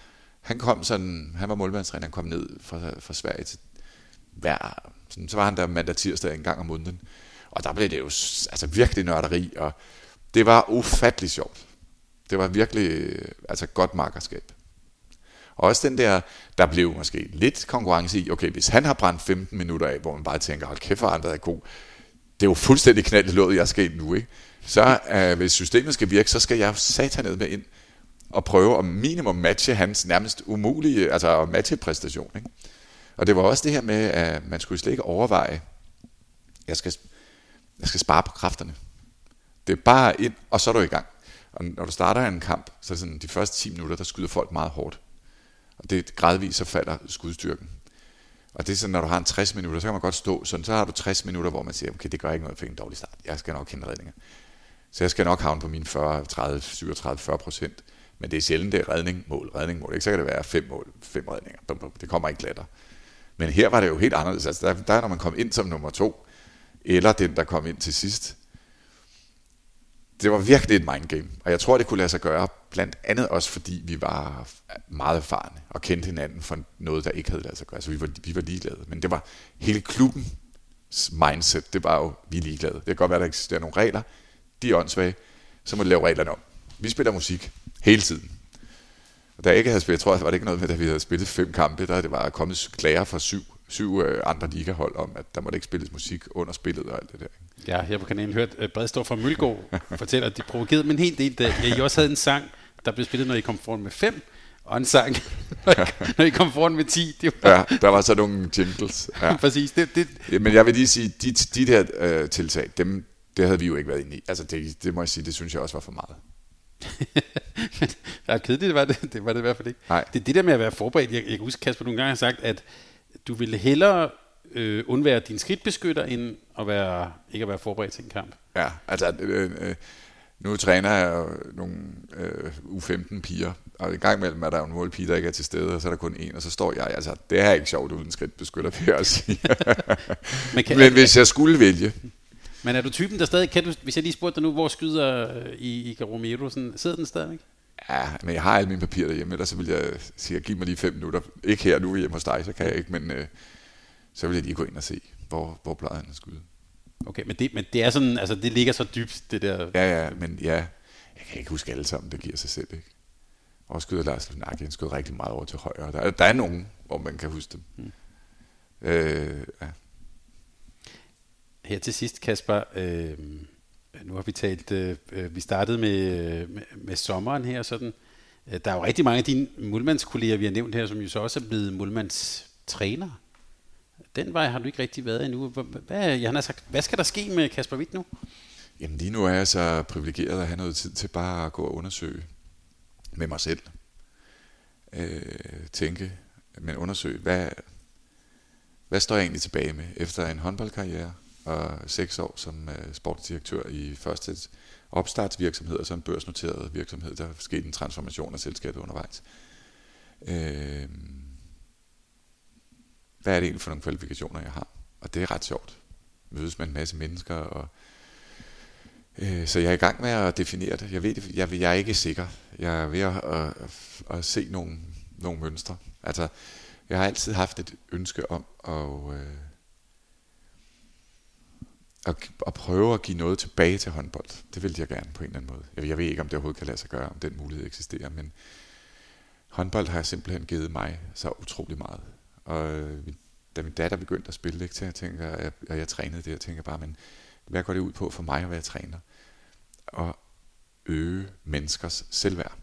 han kom sådan, han var målmandstræner, han kom ned fra, fra Sverige til hver, sådan, så var han der mandag tirsdag en gang om måneden, og der blev det jo altså virkelig nørderi, og det var ufattelig sjovt. Det var virkelig altså godt markerskab. Og også den der, der blev måske lidt konkurrence i, okay, hvis han har brændt 15 minutter af, hvor man bare tænker, hold kæft, for andre er god, det er jo fuldstændig knaldet i låget, jeg skal ind nu, ikke? Så øh, hvis systemet skal virke, så skal jeg satanet med ind og prøve at minimum matche hans nærmest umulige, altså at matche præstation, ikke? Og det var også det her med, at man skulle slet ikke overveje, jeg skal, jeg skal spare på kræfterne. Det er bare ind, og så er du i gang. Og når du starter en kamp, så er det sådan, de første 10 minutter, der skyder folk meget hårdt. Og det gradvist, så falder skudstyrken. Og det er sådan, når du har en 60 minutter, så kan man godt stå sådan, så har du 60 minutter, hvor man siger, okay, det gør ikke noget, jeg fik en dårlig start. Jeg skal nok kende redninger. Så jeg skal nok havne på mine 40, 30, 37, 40 procent. Men det er sjældent, det er redning, mål, redning, mål. Ikke så kan det være fem mål, fem redninger. Bum, bum. Det kommer ikke glatter. Men her var det jo helt anderledes. Altså, der, der, når man kom ind som nummer to, eller den, der kom ind til sidst, det var virkelig et mindgame. Og jeg tror, det kunne lade sig gøre, blandt andet også fordi vi var meget erfarne og kendte hinanden for noget, der ikke havde ladet sig gøre. Så vi var, vi var ligeglade. Men det var hele klubbens mindset, det var jo, vi er ligeglade. Det kan godt være, der eksisterer nogle regler. De er åndssvage. Så må de lave reglerne om. Vi spiller musik hele tiden. Og da jeg ikke havde spillet, jeg tror var det ikke noget med, at vi havde spillet fem kampe, der det var kommet klager fra syv syv øh, andre ligahold om, at der måtte ikke spilles musik under spillet og alt det der. Ja, jeg på kanalen hørt uh, Bredstor fra Mølgaard fortælle, at de provokerede dem en hel del, da I også havde en sang, der blev spillet, når I kom foran med fem, og en sang, når I, når I kom foran med 10. Det var... Ja, der var så nogle jingles. Ja. Præcis. Det, det... Ja, men jeg vil lige sige, de, de der øh, tiltag, dem, det havde vi jo ikke været inde i. Altså det, det må jeg sige, det synes jeg også var for meget. ja, kedeligt det var det, det var det i hvert fald ikke. Nej. Det er det der med at være forberedt. Jeg, jeg kan huske, Kasper, nogle gange har sagt, at du ville hellere øh, undvære din skridtbeskytter, end at være, ikke at være forberedt til en kamp. Ja, altså øh, øh, nu træner jeg nogle øh, U15 piger, og i gang imellem er der jo en målpige, der ikke er til stede, og så er der kun en, og så står jeg, altså det er ikke sjovt uden skridtbeskytter, vil jeg sige. Men, kan, Men hvis jeg skulle vælge, men er du typen, der stadig, kan du, hvis jeg lige spurgte dig nu, hvor skyder øh, i, i Romero, sådan, sidder den stadigvæk? Ja, men jeg har alle mine papirer derhjemme, ellers så vil jeg sige, giv mig lige fem minutter. Ikke her nu hjemme hos dig, så kan jeg ikke, men øh, så vil jeg lige gå ind og se, hvor, hvor plejer han at skyde. Okay, men det, men det er sådan, altså det ligger så dybt, det der... Ja, ja, men ja, jeg kan ikke huske alle sammen, det giver sig selv, ikke? Og skyder Lars Lunaki, han skyder rigtig meget over til højre. Der, der er nogen, hvor man kan huske dem. Hmm. Øh, ja. Her til sidst, Kasper, øh, nu har vi talt, øh, vi startede med, med, med sommeren her, sådan. Øh, der er jo rigtig mange af dine målmandskolleger, vi har nævnt her, som jo så også er blevet målmandstræner. Den vej har du ikke rigtig været endnu. Hvad, jeg har sagt, hvad skal der ske med Kasper Witt nu? Jamen lige nu er jeg så privilegeret at have noget tid til bare at gå og undersøge med mig selv. Øh, tænke, men undersøge, hvad, hvad står jeg egentlig tilbage med efter en håndboldkarriere? og seks år som øh, sportsdirektør i første opstartsvirksomhed og så en børsnoteret virksomhed. Der skete en transformation af selskabet undervejs. Øh, hvad er det egentlig for nogle kvalifikationer, jeg har? Og det er ret sjovt. Mødes med en masse mennesker, og øh, så jeg er i gang med at definere det. Jeg ved det, jeg, jeg er ikke sikker. Jeg er ved at, at, at, se nogle, nogle mønstre. Altså, jeg har altid haft et ønske om at... øh, at, at prøve at give noget tilbage til håndbold. Det ville jeg gerne på en eller anden måde. Jeg, jeg ved ikke, om det overhovedet kan lade sig gøre, om den mulighed eksisterer, men håndbold har simpelthen givet mig så utrolig meget. Og øh, da min datter begyndte at spille, ikke, så jeg tænker, at jeg, jeg trænede det, jeg tænker bare, men hvad går det ud på for mig at være træner? Og øge menneskers selvværd.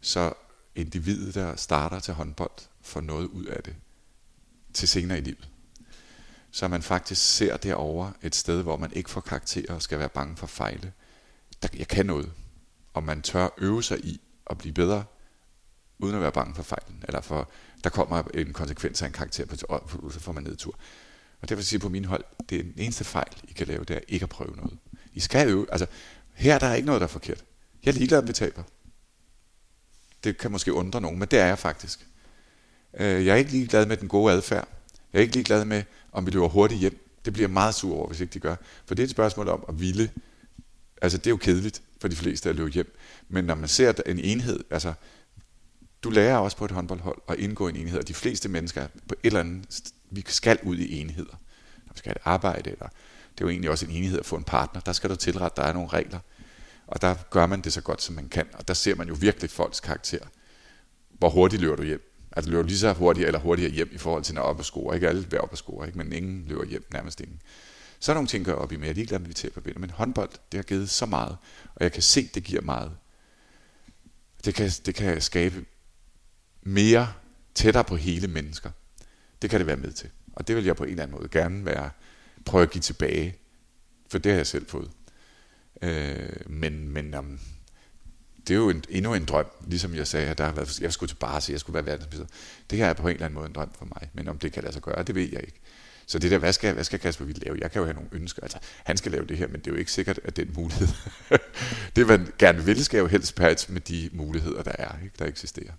Så individet, der starter til håndbold, får noget ud af det til senere i livet så man faktisk ser derover et sted, hvor man ikke får karakterer og skal være bange for fejle. Der, jeg kan noget, og man tør øve sig i at blive bedre, uden at være bange for fejlen, eller for, der kommer en konsekvens af en karakter, på, så får man nedtur. Og derfor siger jeg på min hold, det er den eneste fejl, I kan lave, det er ikke at prøve noget. I skal øve, altså her der er ikke noget, der er forkert. Jeg er ligeglad, om vi taber. Det kan måske undre nogen, men det er jeg faktisk. Øh, jeg er ikke ligeglad med den gode adfærd. Jeg er ikke ligeglad med, om vi løber hurtigt hjem. Det bliver meget sur over, hvis ikke de gør. For det er et spørgsmål om at ville. Altså, det er jo kedeligt for de fleste at løbe hjem. Men når man ser en enhed, altså, du lærer også på et håndboldhold at indgå i en enhed, og de fleste mennesker på et eller andet, vi skal ud i enheder. Når vi skal have et arbejde, eller det er jo egentlig også en enhed at få en partner, der skal du tilrette, der er nogle regler. Og der gør man det så godt, som man kan. Og der ser man jo virkelig folks karakter. Hvor hurtigt løber du hjem? Altså løber lige så hurtigt eller hurtigere hjem i forhold til når op og score. Ikke alle vil op og score, ikke? men ingen løber hjem, nærmest ingen. Så er nogle ting, gør op i, mere. jeg er ligeglad med, vi taber vinder. Men håndbold, det har givet så meget, og jeg kan se, det giver meget. Det kan, det kan skabe mere tættere på hele mennesker. Det kan det være med til. Og det vil jeg på en eller anden måde gerne være, prøve at give tilbage. For det har jeg selv fået. Øh, men men um, det er jo en, endnu en drøm, ligesom jeg sagde, at der har været, jeg skulle til Barca, jeg skulle være verdensmester. Det her er på en eller anden måde en drøm for mig, men om det kan lade sig gøre, det ved jeg ikke. Så det der, hvad skal, hvad skal Kasper Witt lave? Jeg kan jo have nogle ønsker. Altså, han skal lave det her, men det er jo ikke sikkert, at den mulighed. det, man gerne vil, skal jo helst patch med de muligheder, der er, ikke? der eksisterer.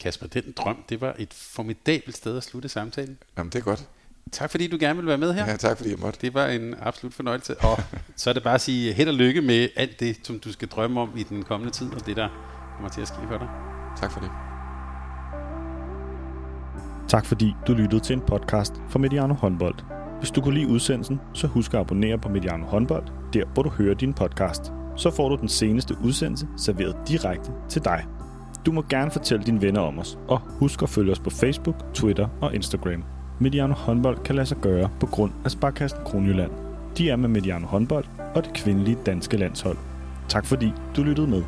Kasper, den drøm, det var et formidabelt sted at slutte samtalen. Jamen, det er godt. Tak fordi du gerne vil være med her. Ja, tak fordi jeg måtte. Det var en absolut fornøjelse. Og så er det bare at sige held og lykke med alt det, som du skal drømme om i den kommende tid, og det der kommer til at ske for dig. Tak for det. Tak fordi du lyttede til en podcast fra Mediano Håndbold. Hvis du kunne lide udsendelsen, så husk at abonnere på Mediano Håndbold, der hvor du hører din podcast. Så får du den seneste udsendelse serveret direkte til dig. Du må gerne fortælle dine venner om os, og husk at følge os på Facebook, Twitter og Instagram. Mediano håndbold kan lade sig gøre på grund af Sparkassen Kronjylland. De er med Mediano håndbold og det kvindelige danske landshold. Tak fordi du lyttede med.